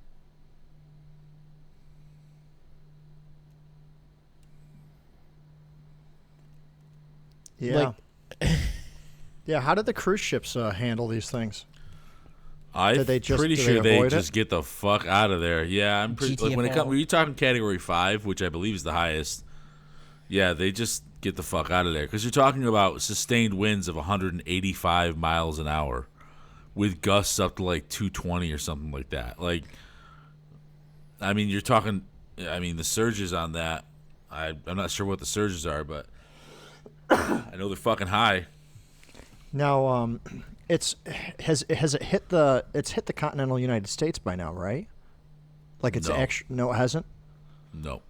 Yeah. Like- yeah. How did the cruise ships uh, handle these things? I'm they just- pretty sure they they, avoid it? just get the fuck out of there. Yeah, I'm pretty. Like, when it GTFO. comes, when you talking category five, which I believe is the highest, yeah, they just get the fuck out of there because you're talking about sustained winds of 185 miles an hour, with gusts up to like 220 or something like that. Like, I mean, you're talking. I mean, the surges on that. I I'm not sure what the surges are, but I know they're fucking high. Now, um, it's has has it hit the it's hit the continental United States by now, right? Like it's No. actually no, it hasn't. No.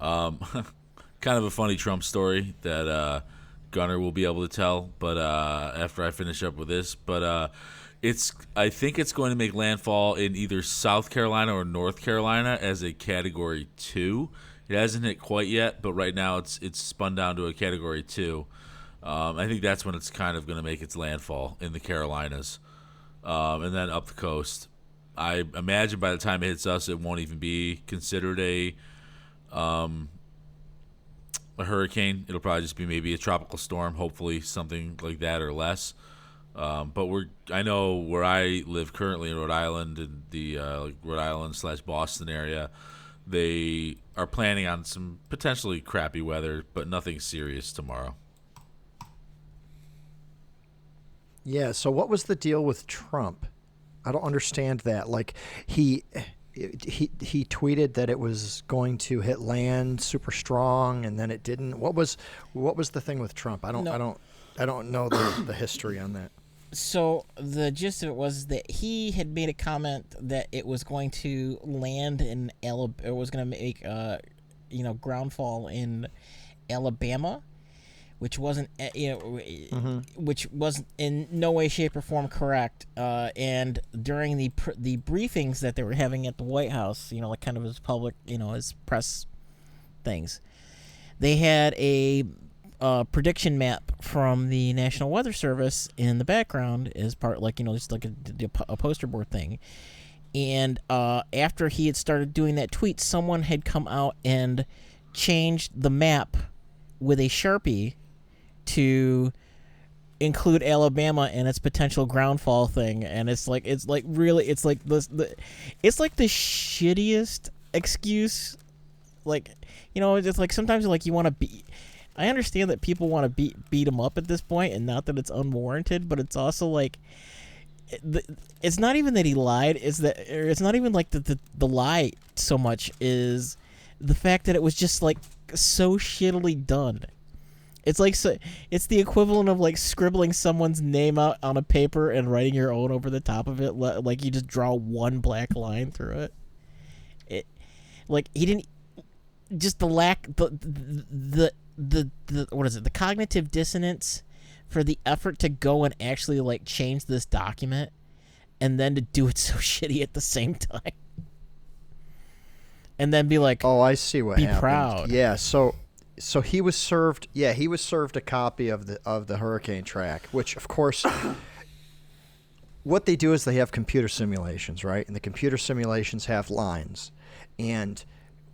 Um, kind of a funny Trump story that uh, Gunner will be able to tell, but uh, after I finish up with this, but uh, it's I think it's going to make landfall in either South Carolina or North Carolina as a Category Two. It hasn't hit quite yet, but right now it's it's spun down to a Category Two. Um, I think that's when it's kind of going to make its landfall in the Carolinas, um, and then up the coast. I imagine by the time it hits us, it won't even be considered a um, a hurricane. It'll probably just be maybe a tropical storm, hopefully something like that or less. Um, but we're I know where I live currently in Rhode Island, in the uh, Rhode Island slash Boston area, they are planning on some potentially crappy weather, but nothing serious tomorrow. Yeah. So what was the deal with Trump? I don't understand that. Like he he he tweeted that it was going to hit land super strong, and then it didn't. What was what was the thing with Trump? I don't No. I don't I don't know the the history on that. So the gist of it was that he had made a comment that it was going to land in Alabama. It was going to make, uh, you know, groundfall in Alabama, which wasn't, uh, you know, which was in no way, shape, or form correct. Uh, and during the pr- the briefings that they were having at the White House, you know, like kind of as public, you know, as press things, they had a uh, prediction map from the National Weather Service in the background as part, like you know, just like a, a poster board thing. And uh, after he had started doing that tweet, someone had come out and changed the map with a sharpie to include Alabama in its potential groundfall thing, and it's like it's like really it's like the it's like the shittiest excuse. Like you know, it's like sometimes like you want to be. I understand that people want to beat beat him up at this point, and not that it's unwarranted, but it's also like. It's not even that he lied. It's that or it's not even like the, the the lie so much is the fact that it was just like so shittily done. It's like so, it's the equivalent of like scribbling someone's name out on a paper and writing your own over the top of it. Like you just draw one black line through it. It, like he didn't. Just the lack the the the the what is it? The cognitive dissonance for the effort to go and actually like change this document, and then to do it so shitty at the same time. And then be like, Oh, I see what Be happened. proud. Yeah, so so he was served yeah, he was served a copy of the of the hurricane track, which of course what they do is they have computer simulations, right? And the computer simulations have lines. And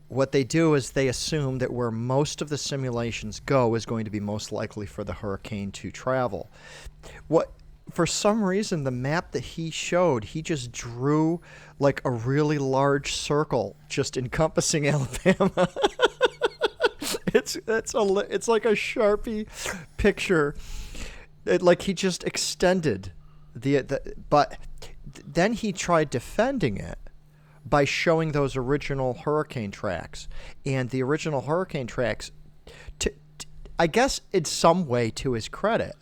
what they do is they assume that where most of the simulations go is going to be most likely for the hurricane to travel. What for some reason the map that he showed, he just drew like a really large circle just encompassing Alabama. it's it's a it's like a sharpie picture. It, like he just extended the, the but then he tried defending it by showing those original hurricane tracks and the original hurricane tracks I guess in some way, to his credit,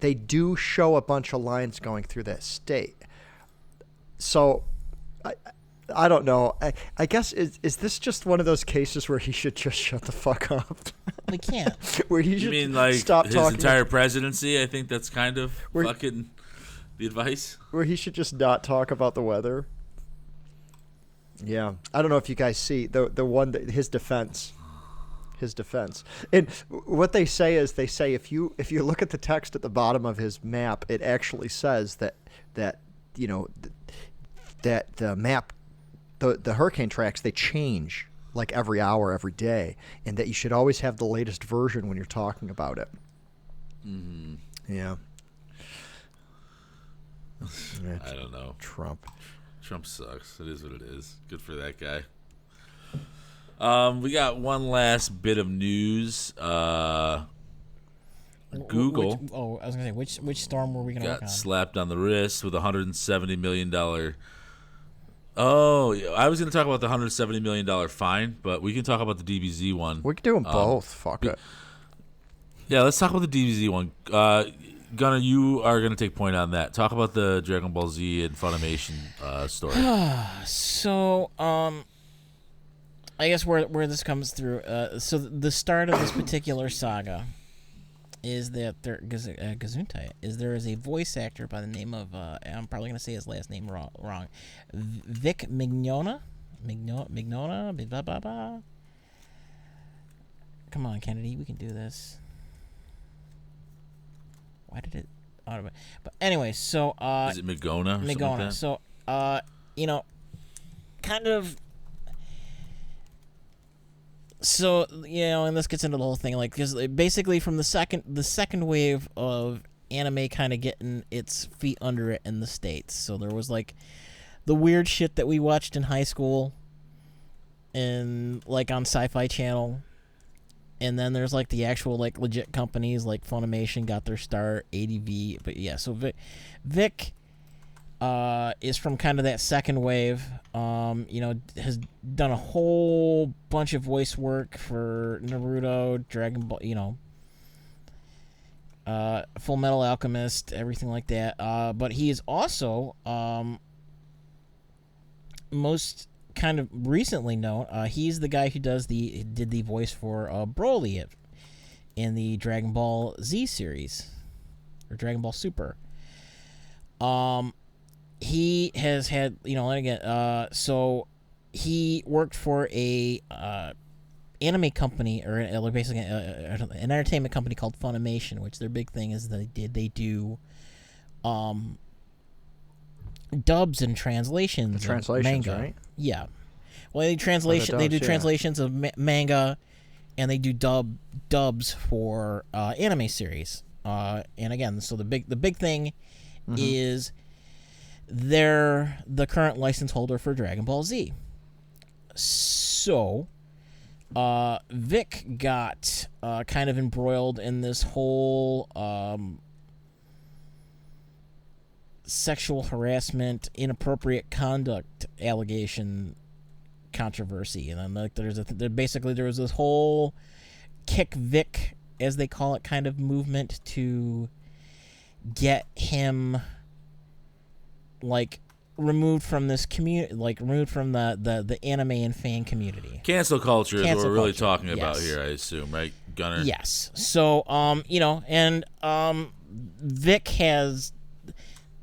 they do show a bunch of lines going through that state. So, I, I don't know. I, I guess is is this just one of those cases where he should just shut the fuck up? We can't. where he should You mean like stop his talking? entire presidency? I think that's kind of We're- fucking the advice. where he should just not talk about the weather. Yeah, I don't know if you guys see the the one that his defense, his defense, and what they say is they say if you if you look at the text at the bottom of his map, it actually says that that you know th- that the map, the the hurricane tracks they change like every hour, every day, and that you should always have the latest version when you're talking about it. Mm-hmm. Yeah. Yeah, I don't know. Trump. Trump sucks. It is what it is. Good for that guy. Um, we got one last bit of news. Uh, Google Which, oh, I was gonna say which which storm were we gonna work got on? slapped on the wrist with a hundred and seventy million dollar. Oh, I was going to talk about the hundred seventy million dollar fine, but we can talk about the DBZ one. We can do them both. Fuck it. Yeah, let's talk about the DBZ one. Uh, Gunnar, you are going to take point on that. Talk about the Dragon Ball Z and Funimation uh, story. So, um, I guess where where this comes through. Uh, so the start of this particular saga is that there Gaz- uh, Gesundheit is there is a voice actor by the name of uh, I'm probably gonna say his last name wrong. wrong Vic Mignogna, Migno- Mignogna, blah blah blah. Come on, Kennedy, we can do this. Why did it? Auto- but anyway, so uh, Is it? Or something like so, uh, you know, kind of. So you know, and this gets into the whole thing, like because basically from the second the second wave of anime kind of getting its feet under it in the states. So there was like the weird shit that we watched in high school, and like on Sci-Fi Channel. And then there's like the actual like legit companies like Funimation got their start, ADV, but yeah. So Vic, Vic uh, is from kind of that second wave. Um, you know, has done a whole bunch of voice work for Naruto, Dragon Ball, you know, uh, Full Metal Alchemist, everything like that. Uh, but he is also um, most kind of recently known. Uh, he's the guy who does the did the voice for uh, Broly in the Dragon Ball Z series or Dragon Ball Super. Um, he has had you know again uh so he worked for a uh anime company or uh, basically uh, uh, an entertainment company called Funimation which their big thing is they did they do um dubs and translations of translations, manga right? yeah well they translation they dubs, do yeah. translations of ma- manga and they do dub dubs for uh anime series uh and again so the big the big thing is they're the current license holder for Dragon Ball Z. So, uh, Vic got uh, kind of embroiled in this whole um, sexual harassment, inappropriate conduct allegation controversy, and then like there's a there, basically there was this whole kick Vic as they call it kind of movement to get him like removed from this community like removed from the, the the anime and fan community Cancel culture is what we're really culture, talking about yes. here, I assume, right, Gunner? yes so um you know and um vic has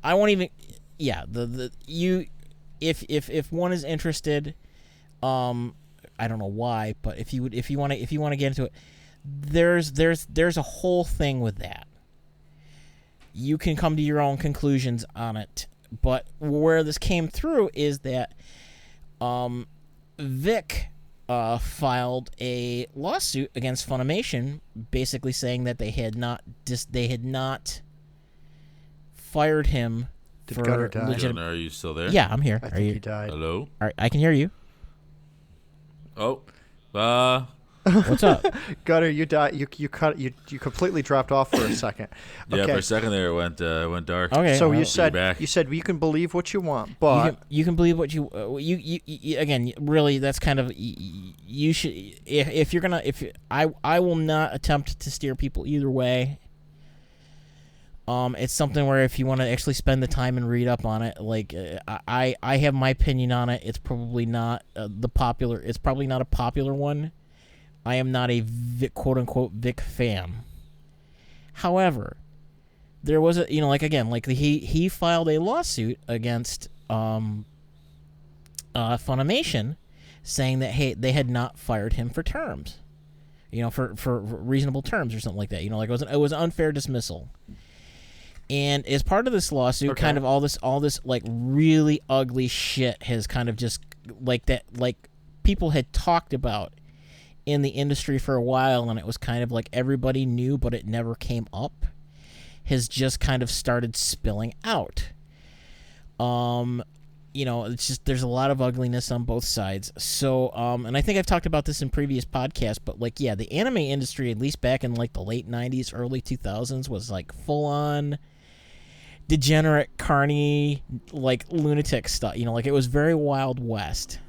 i won't even yeah the the you if if if one is interested um i don't know why but if you would if you want to if you want to get into it there's there's there's a whole thing with that you can come to your own conclusions on it but where this came through is that um vic uh, filed a lawsuit against Funimation, basically saying that they had not dis- they had not fired him Did for Gunnar die? legit- Gunner, are you still there? Yeah, I'm here. I Are think you? he died. Hello? Are, I can hear you. Oh. Uh, What's up? Gutter, you died. You you cut. You you completely dropped off for a second. Yeah, for a second there it went uh, went dark. Okay. so well, you said back. you said you can believe what you want, you but can, you can believe what you uh, you, you you again really that's kind of y- y- you should if, if you're gonna if I I will not attempt to steer people either way. Um, it's something where if you want to actually spend the time and read up on it, like uh, I I have my opinion on it. It's probably not uh, the popular. It's probably not a popular one. I am not a Vic, quote unquote Vic fan. However, there was a you know like again like he he filed a lawsuit against um uh Funimation saying that hey they had not fired him for terms you know for for reasonable terms or something like that you know like it was an, it was an unfair dismissal and as part of this lawsuit Okay. kind of all this all this like really ugly shit has kind of just like that like people had talked about in the industry for a while and it was kind of like everybody knew but it never came up has just kind of started spilling out. Um, you know, it's just there's a lot of ugliness on both sides. So, um, and I think I've talked about this in previous podcasts, but like, yeah, the anime industry, at least back in like the late '90s, early 2000s, was like full on degenerate, carny, like lunatic stuff. You know, like it was very Wild West.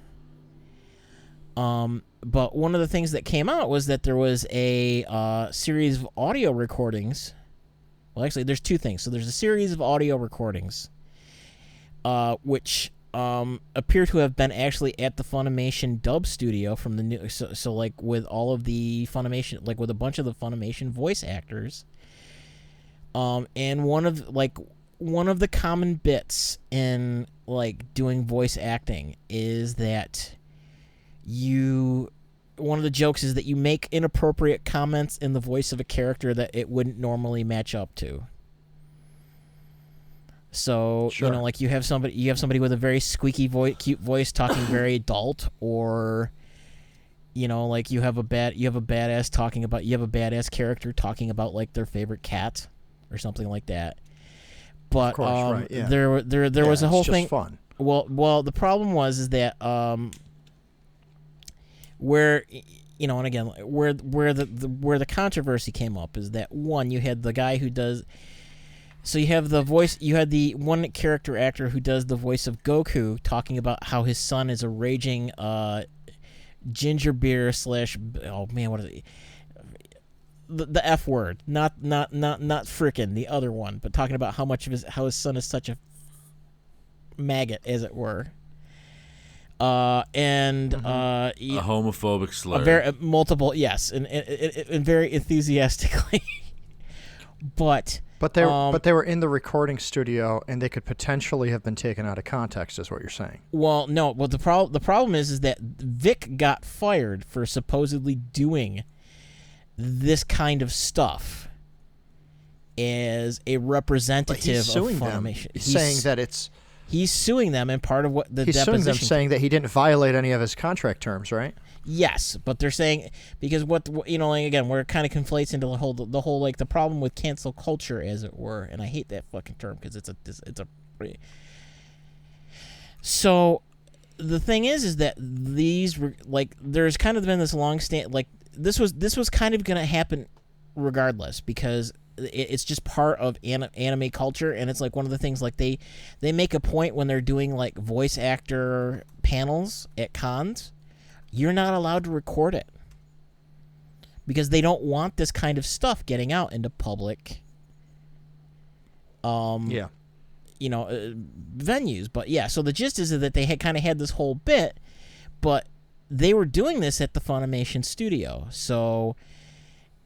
Um, but one of the things that came out was that there was a uh, series of audio recordings well, actually, there's two things. So there's a series of audio recordings, uh, which um, appear to have been actually at the Funimation dub studio from the new. So, so like with all of the Funimation, like with a bunch of the Funimation voice actors. Um, and one of like one of the common bits in like doing voice acting is that you one of the jokes is that you make inappropriate comments in the voice of a character that it wouldn't normally match up to. So Sure. you know, like you have somebody, you have somebody with a very squeaky voice, cute voice, talking very adult, or you know, like you have a bad, you have a badass talking about, you have a badass character talking about like their favorite cat or something like that. But course, um, right, yeah. there, there, there yeah, was a whole thing. Fun. Well, well, the problem was is that um, where you know, and again, where where the, the where the controversy came up is that one, you had the guy who does. So you have the voice. You had the one character actor who does the voice of Goku talking about how his son is a raging uh, ginger beer slash. Oh man, what is it? The, the F word, not not not not frickin' the other one, but talking about how much of his how his son is such a maggot, as it were. Uh, and uh, A homophobic slur. a very uh, multiple yes, and, and, and, and very enthusiastically. but But they Um, but they were in the recording studio and they could potentially have been taken out of context, is what you're saying. well, no. Well, the problem the problem is is that Vic got fired for supposedly doing this kind of stuff as a But representative he's suing of them, Funimation. He's saying that it's he's suing them, and part of what the he's suing them, deposition saying that he didn't violate any of his contract terms, right? Yes, but they're saying because what you know, like, again, where it kind of conflates into the whole the whole like the problem with cancel culture, as it were, and I hate that fucking term because it's a it's a. So, the thing is, is that these re- like there's kind of been this long stand like this was this was kind of gonna happen regardless because it's just part of anime culture and it's like one of the things like they they make a point when they're doing like voice actor panels at cons you're not allowed to record it because they don't want this kind of stuff getting out into public um Yeah. you know uh, venues but yeah so the gist is that they had kind of had this whole bit but they were doing this at the Funimation studio so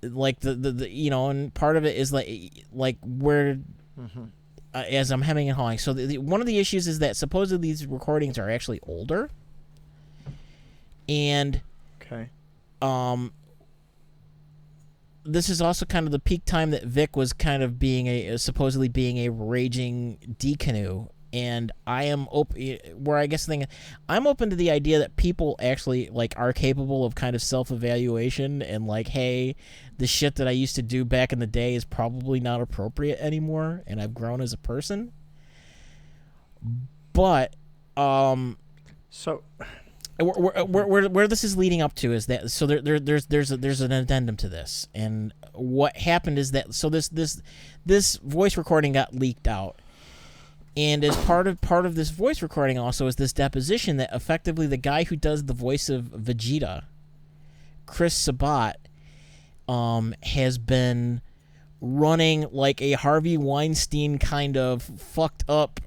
like the, the, the you know and part of it is like like where Mm-hmm. uh, as I'm hemming and hawing so the, the, one of the issues is that supposedly these recordings are actually older and Okay. um this is also kind of the peak time that Vic was kind of being a supposedly being a raging decanu and I am open where I guess the thing I'm open to the idea that people actually like are capable of kind of self-evaluation and like hey the shit that I used to do back in the day is probably not appropriate anymore and I've grown as a person. But um So where, where, where, where, where this is leading up to is that so there, there there's there's a, there's an addendum to this. And what happened is that so this this this voice recording got leaked out and as part of part of this voice recording also is this deposition that effectively the guy who does the voice of Vegeta Chris Sabat um has been running like a Harvey Weinstein kind of fucked up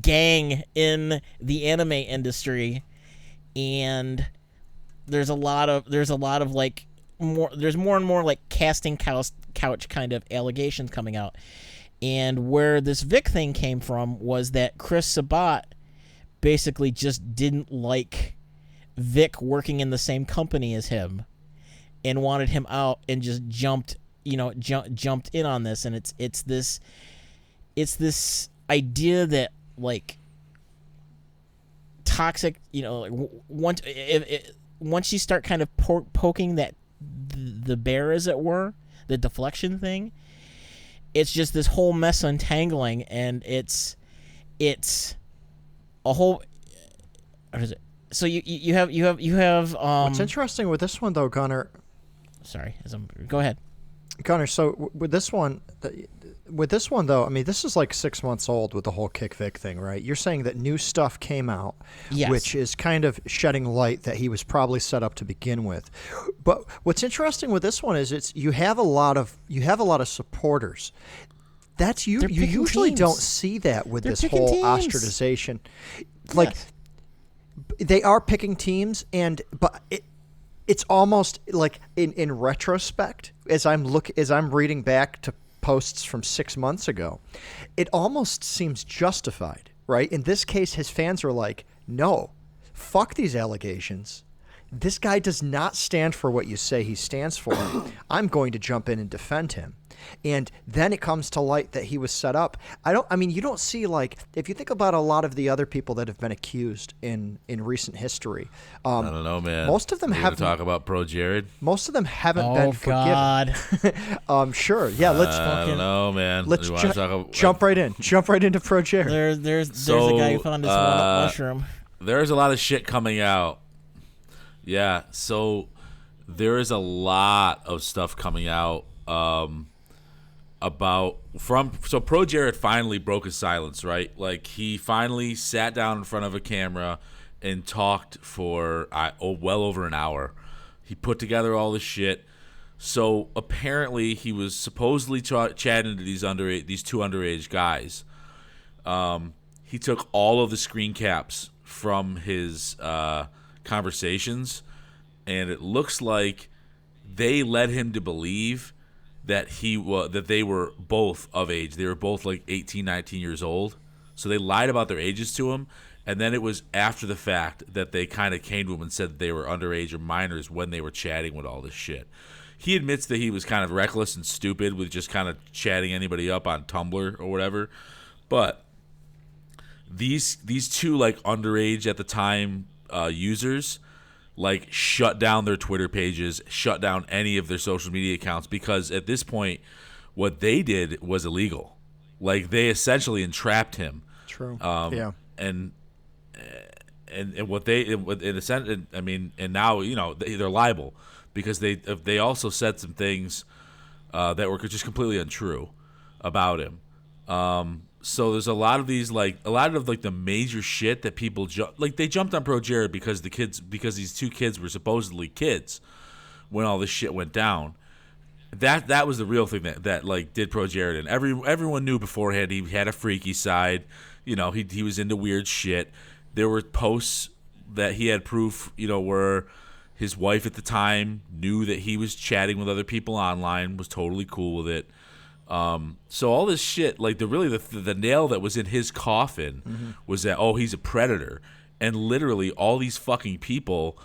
gang in the anime industry. And there's a lot of there's a lot of like more there's more and more like casting couch couch kind of allegations coming out and where this Vic thing came from was that Chris Sabat basically just didn't like Vic working in the same company as him and wanted him out and just jumped you know ju- jumped in on this. And it's it's this it's this idea that like toxic you know like, once if, if, once you start kind of po- poking that th- the bear as it were the deflection thing it's just this whole mess untangling and it's it's a whole what is it so you you have you have you have um What's interesting with this one, though, Gunner, sorry as I'm go ahead Gunner. So with this one, with this one though, I mean, this is like six months old with the whole Kick Vic thing, right? You're saying that new stuff came out, Yes. which is kind of shedding light that he was probably set up to begin with. But what's interesting with this one is it's you have a lot of you have a lot of supporters. That's you. They're You usually don't see that with They're this whole teams. ostracization. Like Yes. they are picking teams and but it it's almost like in in retrospect as I'm look as I'm reading back to posts from 6 months ago it almost seems justified right? In this case his fans are like no fuck these allegations. This guy does not stand for what you say he stands for. I'm going to jump in and defend him and then it comes to light that he was set up i don't i mean you don't see like if you think about a lot of the other people that have been accused in in recent history um, I don't know, man. Most of them We're gonna haven't- talk about Pro Jared. most of them haven't oh been forgiven god um sure yeah let's I fucking- don't know, man. let's ju- wanna about- jump right in jump right into pro Jared. there there's there's a guy who found his one uh, mushroom There's a lot of shit coming out. Yeah, so there is a lot of stuff coming out um, about from so Pro Jared finally broke his silence, right? Like he finally sat down in front of a camera and talked for I, oh, well over an hour. He put together all this shit. So apparently he was supposedly ch- chatting to these under these two underage guys. Um, he took all of the screen caps from his uh, conversations, and it looks like they led him to believe that he was that they were both of age. They were both like 18, 19 years old. So they lied about their ages to him, and then it was after the fact that they kind of came to him and said that they were underage or minors when they were chatting with all this shit. He admits that he was kind of reckless and stupid with just kind of chatting anybody up on Tumblr or whatever. But these these two like underage at the time uh, users like shut down their Twitter pages, shut down any of their social media accounts because at this point, what they did was illegal. Like they essentially entrapped him. True. Um, yeah. And and and what they in a sense, I mean, and now you know they, they're liable because they they also said some things uh, that were just completely untrue about him. Um, so there's a lot of these like a lot of like the major shit that people ju- like they jumped on Pro Jared because the kids because these two kids were supposedly kids when all this shit went down. That that was the real thing that, that like did Pro Jared and every everyone knew beforehand he had a freaky side. You know, he he was into weird shit. There were posts that he had proof, you know, where his wife at the time knew that he was chatting with other people online, was totally cool with it. Um, so all this shit, like the really the the nail that was in his coffin was that oh he's a predator, and literally all these fucking people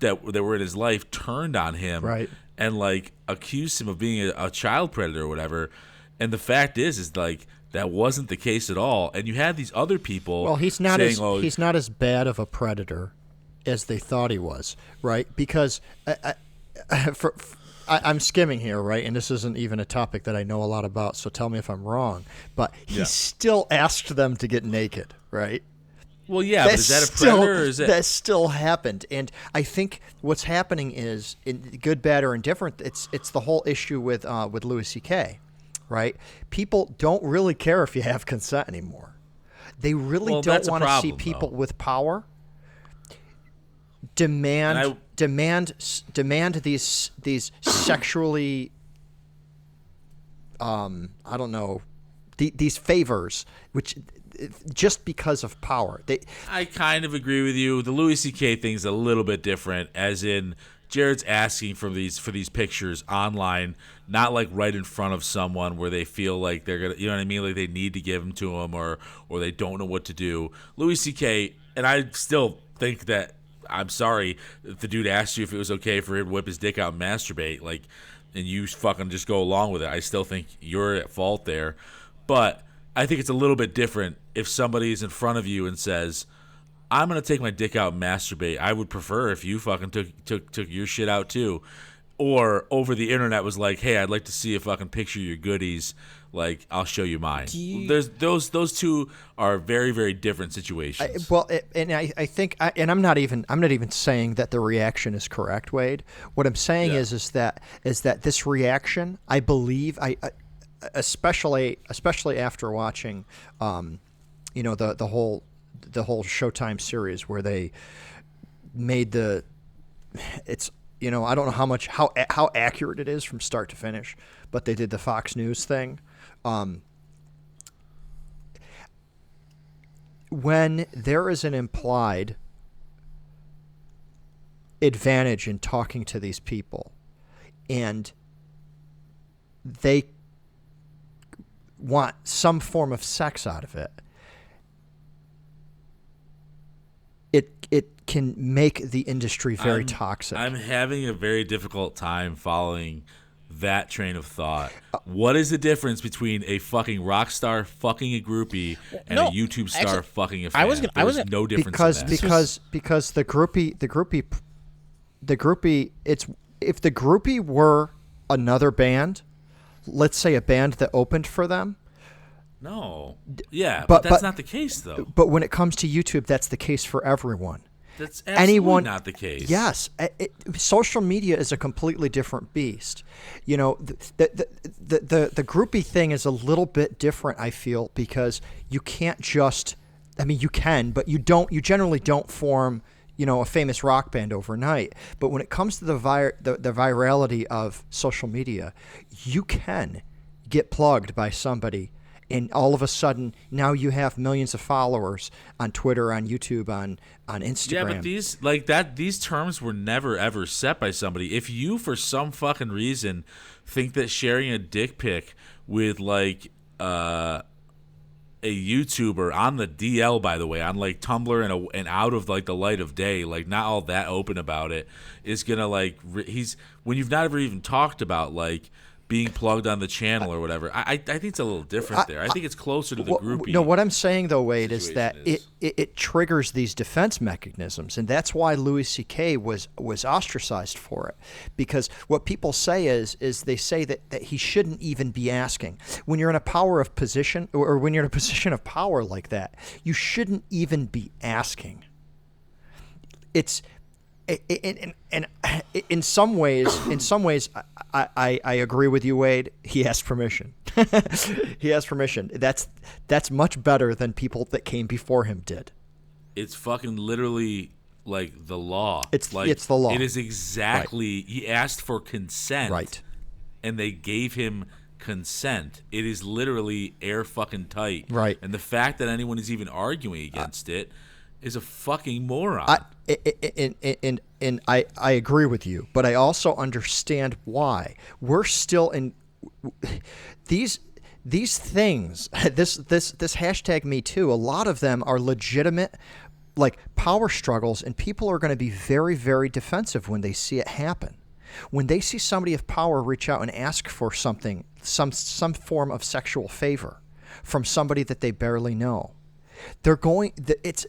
that that were in his life turned on him, Right. and like accused him of being a, a child predator or whatever. And the fact is, is like that wasn't the case at all. And you had these other people. Well, he's not saying, as oh, he's not as bad of a predator as they thought he was, right? Because I, I, for, I, I'm skimming here, right? And this isn't even a topic that I know a lot about, so tell me if I'm wrong. But he Yeah. still asked them to get naked, right? Well, yeah, but is that a still, predator or is it? that still happened? And I think what's happening is, in good, bad, or indifferent, it's it's the whole issue with uh, with Louis C.K. Right? People don't really care if you have consent anymore. They really Well, don't want to see people though. with power demand I- demand demand these these sexually um I don't know the, these favors which just because of power they I kind of agree with you. The Louis C.K. thing's a little bit different, as in Jared's asking for these for these pictures online, not like right in front of someone where they feel like they're gonna, you know what I mean, like they need to give them to him or or they don't know what to do. Louis C.K. and I still think that I'm sorry the dude asked you if it was okay for him to whip his dick out and masturbate, like, and you fucking just go along with it. I still think you're at fault there, but I think it's a little bit different if somebody's in front of you and says, "I'm gonna take my dick out and masturbate." I would prefer if you fucking took took took your shit out too, or over the internet was like, "Hey, I'd like to see a fucking picture of your goodies." Like, I'll show you mine. you- There's those those two are very very different situations. Well, it, and I, I think, I, and I'm not even, I'm not even saying that the reaction is correct, Wade. What I'm saying Yeah. is, is that, is that this reaction, I believe, I, I especially, especially after watching, um, you know, the the whole, the whole Showtime series where they made the, it's, you know, I don't know how much, how how accurate it is from start to finish, but they did the Fox News thing. Um, when there is an implied advantage in talking to these people and they want some form of sex out of it it it can make the industry very I'm- toxic. I'm having a very difficult time following that train of thought. What is the difference between a fucking rock star fucking a groupie and no, a YouTube star actually, fucking a fan? I was gonna- I was gonna- no difference because in that. because because the groupie the groupie the groupie it's if the groupie were another band let's say a band that opened for them no, yeah, but, but- that's but- not the case though. but when it comes to YouTube that's the case for everyone That's absolutely anyone not the case. Yes, it, it, social media is a completely different beast. You know, the the, the the the the groupie thing is a little bit different. I feel because you can't just. I mean, you can, but you don't. You generally don't form. You know, a famous rock band overnight. But when it comes to the vir- the, the virality of social media, you can get plugged by somebody and all of a sudden now you have millions of followers on Twitter, on YouTube, on on Instagram. Yeah, but these like that these terms were never ever set by somebody. If you for some fucking reason think that sharing a dick pic with like uh a YouTuber on the DL by the way, on like Tumblr and a, and out of like the light of day, like not all that open about it, is gonna like re- he's when you've not ever even talked about like being plugged on the channel or whatever. I I, think it's a little different there. I think it's closer to the groupie. No, what I'm saying though, Wade, is that. It, it it triggers these defense mechanisms, and that's why Louis C.K. was was ostracized for it. Because what people say is is they say that, that he shouldn't even be asking. When you're in a power of position, or when you're in a position of power like that, you shouldn't even be asking. It's in, in, in, in some ways, in some ways, I, I, I agree with you, Wade. He asked permission. he asked permission. That's that's much better than people that came before him did. it's fucking literally like the law. It's- like it's the law. It is exactly. He asked for consent, Right. And they gave him consent. It is literally air fucking tight, Right. And the fact that anyone is even arguing against it is a fucking moron. I, I- and, and, and I, I agree with you, but I also understand why we're still in these these things. This this this hashtag Me Too. A lot of them are legitimate, like power struggles, and people are going to be very very defensive when they see it happen. When they see somebody of power reach out and ask for something, some some form of sexual favor from somebody that they barely know, they're going it's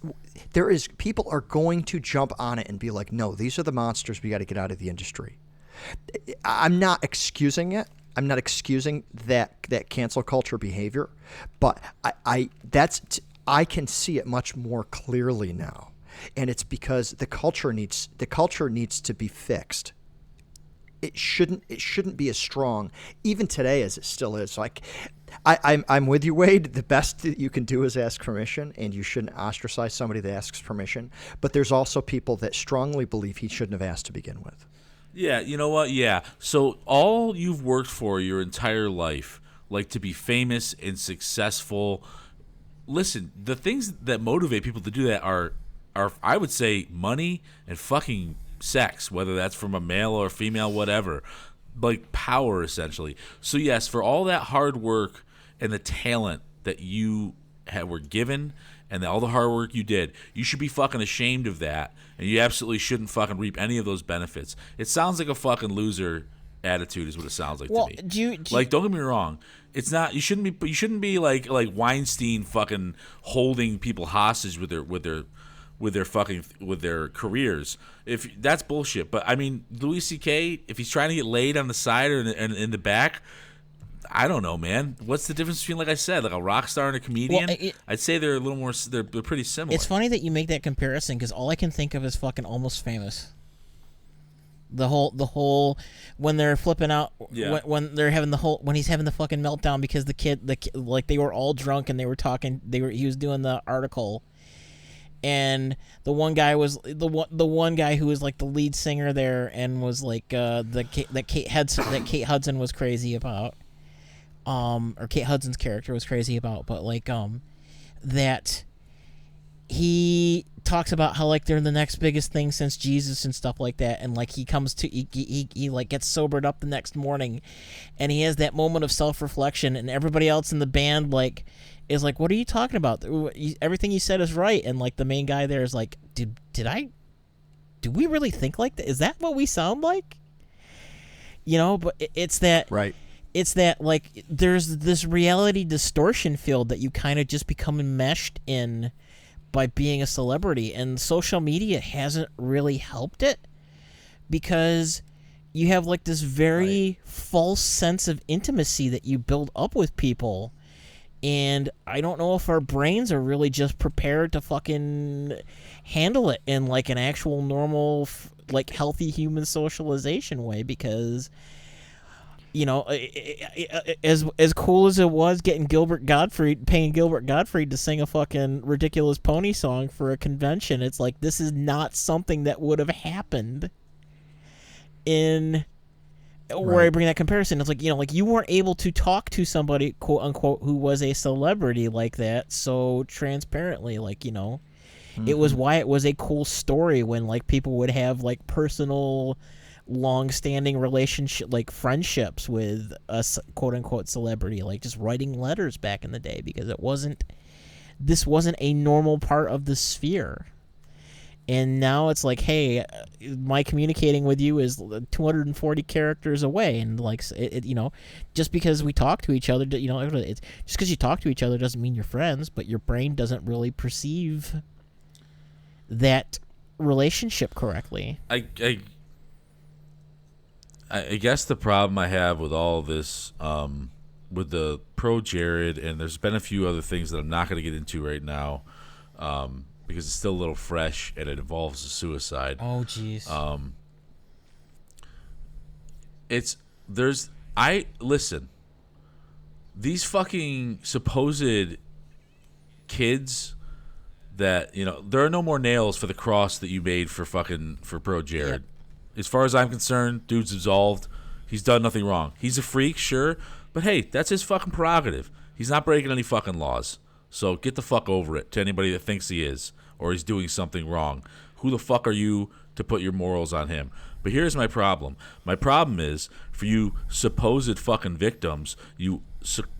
there is people are going to jump on it and be like no these are the monsters we got to get out of the industry i'm not excusing it i'm not excusing that that cancel culture behavior but i, I that's I can see it much more clearly now. And it's because the culture needs the culture needs to be fixed. It shouldn't it shouldn't be as strong even today as it still is. Like I, I'm I'm with you, Wade. The best that you can do is ask permission, and you shouldn't ostracize somebody that asks permission. But there's also people that strongly believe he shouldn't have asked to begin with. Yeah, you know what? Yeah. So all you've worked for your entire life, like to be famous and successful. Listen, the things that motivate people to do that are are I would say money and fucking sex, whether that's from a male or female, whatever. Like power essentially. So yes, for all that hard work and the talent that you had, were given and all the hard work you did, you should be fucking ashamed of that, and you absolutely shouldn't fucking reap any of those benefits. It sounds like a fucking loser attitude, is what it sounds like Well, to me. do you, do like, don't get me wrong, it's not. You shouldn't be. You shouldn't be like like Weinstein fucking holding people hostage with their with their with their fucking with their careers. If that's bullshit, but I mean, Louis C.K. If he's trying to get laid on the side or in the, in, in the back. I don't know, man. What's the difference between, like I said, like a rock star and a comedian? it- I'd say they're a little more. They're, they're pretty similar. It's funny that you make that comparison because all I can think of is fucking almost famous. The whole, the whole, when they're flipping out, Yeah. when, when they're having the whole, when he's having the fucking meltdown because the kid, the like they were all drunk and they were talking, they were, he was doing the article, and the one guy was the one, the one guy who was like the lead singer there and was like uh the that Kate Hudson that Kate Hudson was crazy about, um, or Kate Hudson's character was crazy about, but like um, that he talks about how like they're the next biggest thing since Jesus and stuff like that, and like he comes to he, he, he like gets sobered up the next morning, and he has that moment of self reflection, and everybody else in the band like is like, "What are you talking about? Everything you said is right," and like the main guy there is like, "Did did I? Do we really think like that? Is that what we sound like?" You know, but it's that Right. it's that like there's this reality distortion field that you kind of just become enmeshed in by being a celebrity and social media hasn't really helped it because you have like this very false sense of intimacy that you build up with people and I don't know if our brains are really just prepared to fucking handle it in like an actual normal like healthy human socialization way because you know, as as cool as it was getting Gilbert Gottfried, paying Gilbert Gottfried to sing a fucking ridiculous pony song for a convention, it's like this is not something that would have happened in where I bring that comparison. It's like you know, like you weren't able to talk to somebody quote unquote who was a celebrity like that so transparently, like you know. It was mm-hmm. why it was a cool story when like people would have like personal long-standing relationship like friendships with a quote-unquote celebrity like just writing letters back in the day because it wasn't this wasn't a normal part of the sphere and now it's like hey uh, my communicating with you is 240 characters away. And like it, it, you know just because we talk to each other you know it's just because you talk to each other doesn't mean you're friends but your brain doesn't really perceive that relationship correctly. I, I I guess the problem I have with all this, um, with the ProJared, and there's been a few other things that I'm not going to get into right now, um, because it's still a little fresh and it involves a suicide. oh jeez um, It's there's I listen. These fucking supposed kids that you know there are no more nails for the cross that you made for fucking for ProJared. As far as I'm concerned, dude's absolved. He's done nothing wrong. He's a freak, sure, but hey, that's his fucking prerogative. He's not breaking any fucking laws. So get the fuck over it to anybody that thinks he is or he's doing something wrong. Who the fuck are you to put your morals on him? But here's my problem. My problem is for you supposed fucking victims, you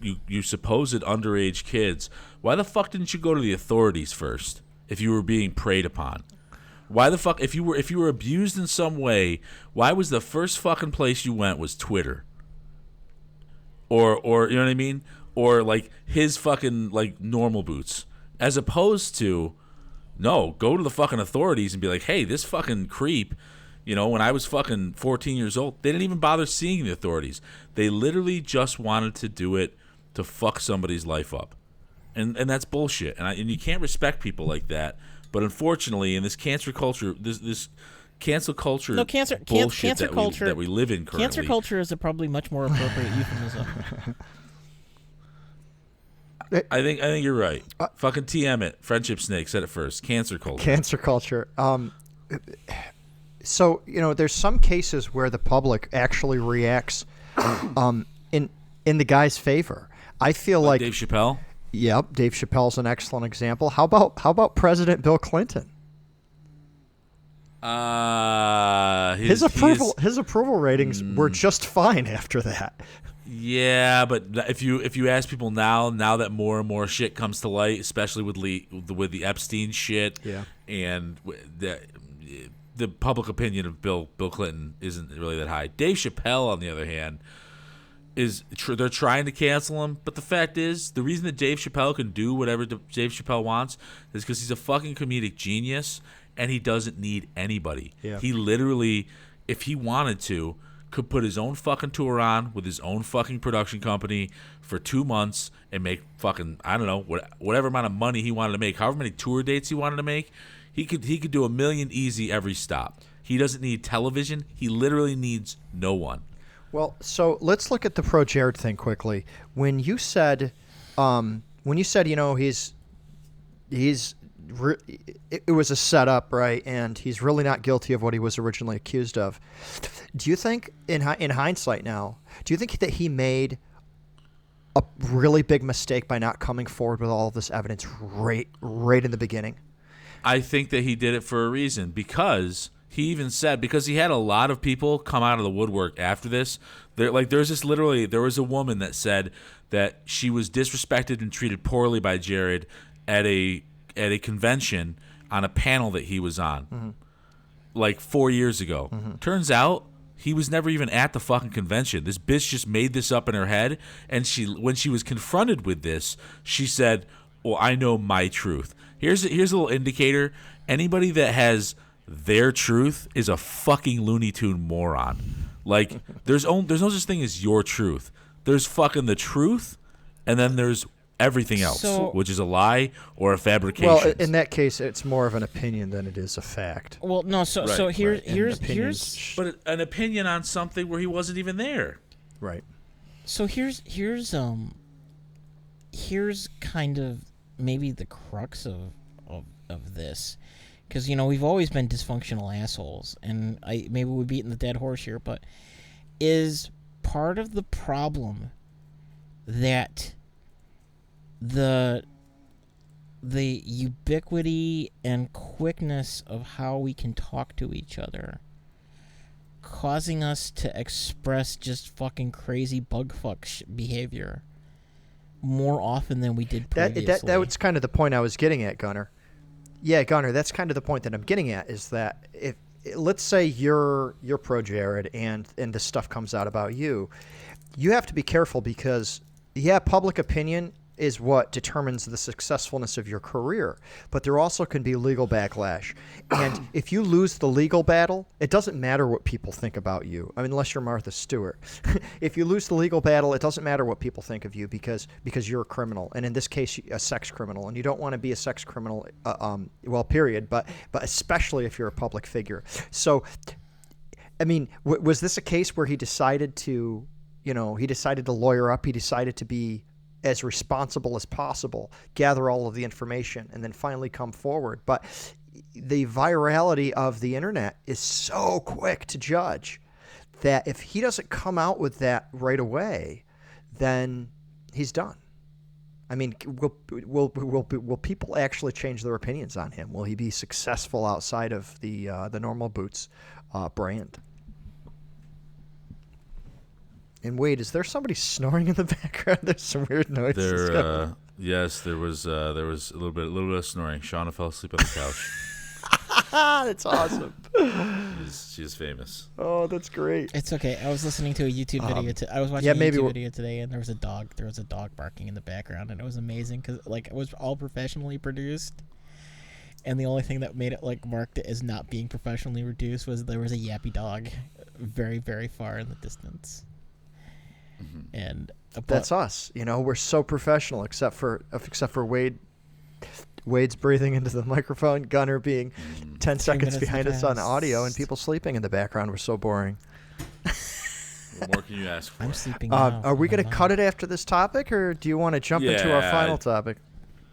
you you supposed underage kids. Why the fuck didn't you go to the authorities first if you were being preyed upon? Why the fuck if you were if you were abused in some way, why was the first fucking place you went was Twitter? Or or you know what I mean? Or like his fucking like normal boots. As opposed to no, go to the fucking authorities and be like, "Hey, this fucking creep, you know, when I was fucking 14 years old, they didn't even bother seeing the authorities. They literally just wanted to do it to fuck somebody's life up." and and that's bullshit. And I, and you can't respect people like that. But unfortunately, in this cancer culture, this this cancel culture, No, cancer- can- bullshit cancer that culture- we, that we live in currently. Cancer culture is a probably much more appropriate euphemism. I think I think you're right. Uh, Fucking TM it. Friendship Snake said it first. Cancer culture. cancer culture. Um, so you know, there's some cases where the public actually reacts um, in in the guy's favor. I feel like, Dave Chappelle. yep, Dave Chappelle's an excellent example. How about how about President Bill Clinton? Uh, His, his, approval his- his approval ratings were Mm. just fine after that. Yeah, but if you if you ask people now, now that more and more shit comes to light, especially with Lee, with the Epstein shit, Yeah. and the the public opinion of Bill Bill Clinton isn't really that high. Dave Chappelle, on the other hand, is tr- they're trying to cancel him, but the fact is, the reason that Dave Chappelle can do whatever D- Dave Chappelle wants is because he's a fucking comedic genius, and he doesn't need anybody. Yeah. He literally, if he wanted to, could put his own fucking tour on with his own fucking production company for two months and make fucking I don't know what whatever amount of money he wanted to make, however many tour dates he wanted to make. He could he could do a million easy every stop. He doesn't need television. He literally needs no one. Well, so let's look at the ProJared thing quickly. When you said, um, when you said, you know, he's he's re- it, was a setup, right? And he's really not guilty of what he was originally accused of. Do you think, in in hindsight now, do you think that he made a really big mistake by not coming forward with all of this evidence right right in the beginning? I think that he did it for a reason because he even said because he had a lot of people come out of the woodwork after this. There, like there's this literally there was a woman that said that she was disrespected and treated poorly by Jared at a at a convention on a panel that he was on, like four years ago. Turns out he was never even at the fucking convention. This bitch just made this up in her head, and she when she was confronted with this, she said, "Well, I know my truth." Here's a, here's a little indicator. Anybody that has their truth is a fucking Looney Tune moron. Like there's only, there's no such thing as your truth. There's fucking the truth, and then there's everything else, So- which is a lie or a fabrication. Well, in that case, it's more of an opinion than it is a fact. well, no. So so here right. And here's opinions- here's but an opinion on something where he wasn't even there. Right. so here's here's um here's kind of maybe the crux of of, of this because you know we've always been dysfunctional assholes and i maybe we're beating the dead horse here but is part of the problem that the the ubiquity and quickness of how we can talk to each other causing us to express just fucking crazy bug fuck sh- behavior more often than we did That, previously. that that was kind of the point I was getting at, Gunner. Yeah, Gunner, that's kind of the point that I'm getting at is that if let's say you're you're ProJared and and this stuff comes out about you, you have to be careful because yeah, public opinion is what determines the successfulness of your career, but there also can be legal backlash. And if you lose the legal battle, it doesn't matter what people think about you. I mean, unless you're Martha Stewart. if you lose the legal battle, it doesn't matter what people think of you because because you're a criminal, and in this case, a sex criminal, and you don't want to be a sex criminal. Uh, um, well, period. But but especially if you're a public figure. So I mean, w- was this a case where he decided to, you know, he decided to lawyer up, he decided to be as responsible as possible, gather all of the information, and then finally come forward? But the virality of the internet is so quick to judge that if he doesn't come out with that right away, then he's done. I mean, will will will will people actually change their opinions on him? Will he be successful outside of the uh, the normal boots uh, brand? And wait, is there somebody snoring in the background? There's some weird noises. There, uh, yes, there was uh, there was a little bit a little bit of snoring. Shauna fell asleep on the couch. that's awesome. She's, she's famous. Oh, that's great. It's okay. I was listening to a YouTube video. Um, to, I was watching yeah, a maybe YouTube we'll- video today, and there was a dog. There was a dog barking in the background, and it was amazing because like it was all professionally produced. And the only thing that made it like marked it as not being professionally reduced was there was a yappy dog, very very far in the distance. And uh, but- That's us. You know, we're so professional, except for except for Wade. Wade's breathing into the microphone. Gunner being Mm. ten seconds behind us on audio, and people sleeping in the background. We're so boring. What more can you ask for? I'm sleeping. Uh, now. are we going to cut it after this topic, or do you want to jump into our final I- topic?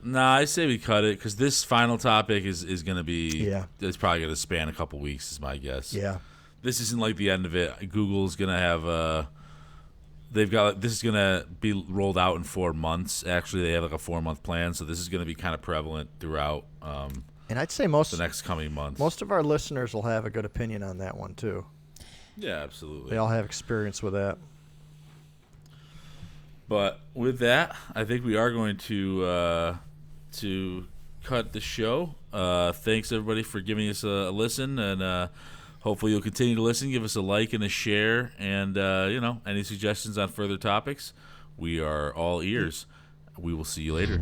Nah, I say we cut it because this final topic is, is going to be. Yeah. It's probably going to span a couple weeks, is my guess. Yeah. This isn't like the end of it. Google's going to have a. They've got this is going to be rolled out in four months. Actually, they have like a four month plan, so this is going to be kind of prevalent throughout um, And I'd say most the next coming months. most of our listeners will have a good opinion on that one too. yeah, absolutely. They all have experience with that. But with that, I think we are going to uh, to cut the show. Uh, thanks everybody for giving us a, a listen, and uh, hopefully you'll continue to listen. Give us a like and a share, and uh, you know any suggestions on further topics. We are all ears. We will see you later.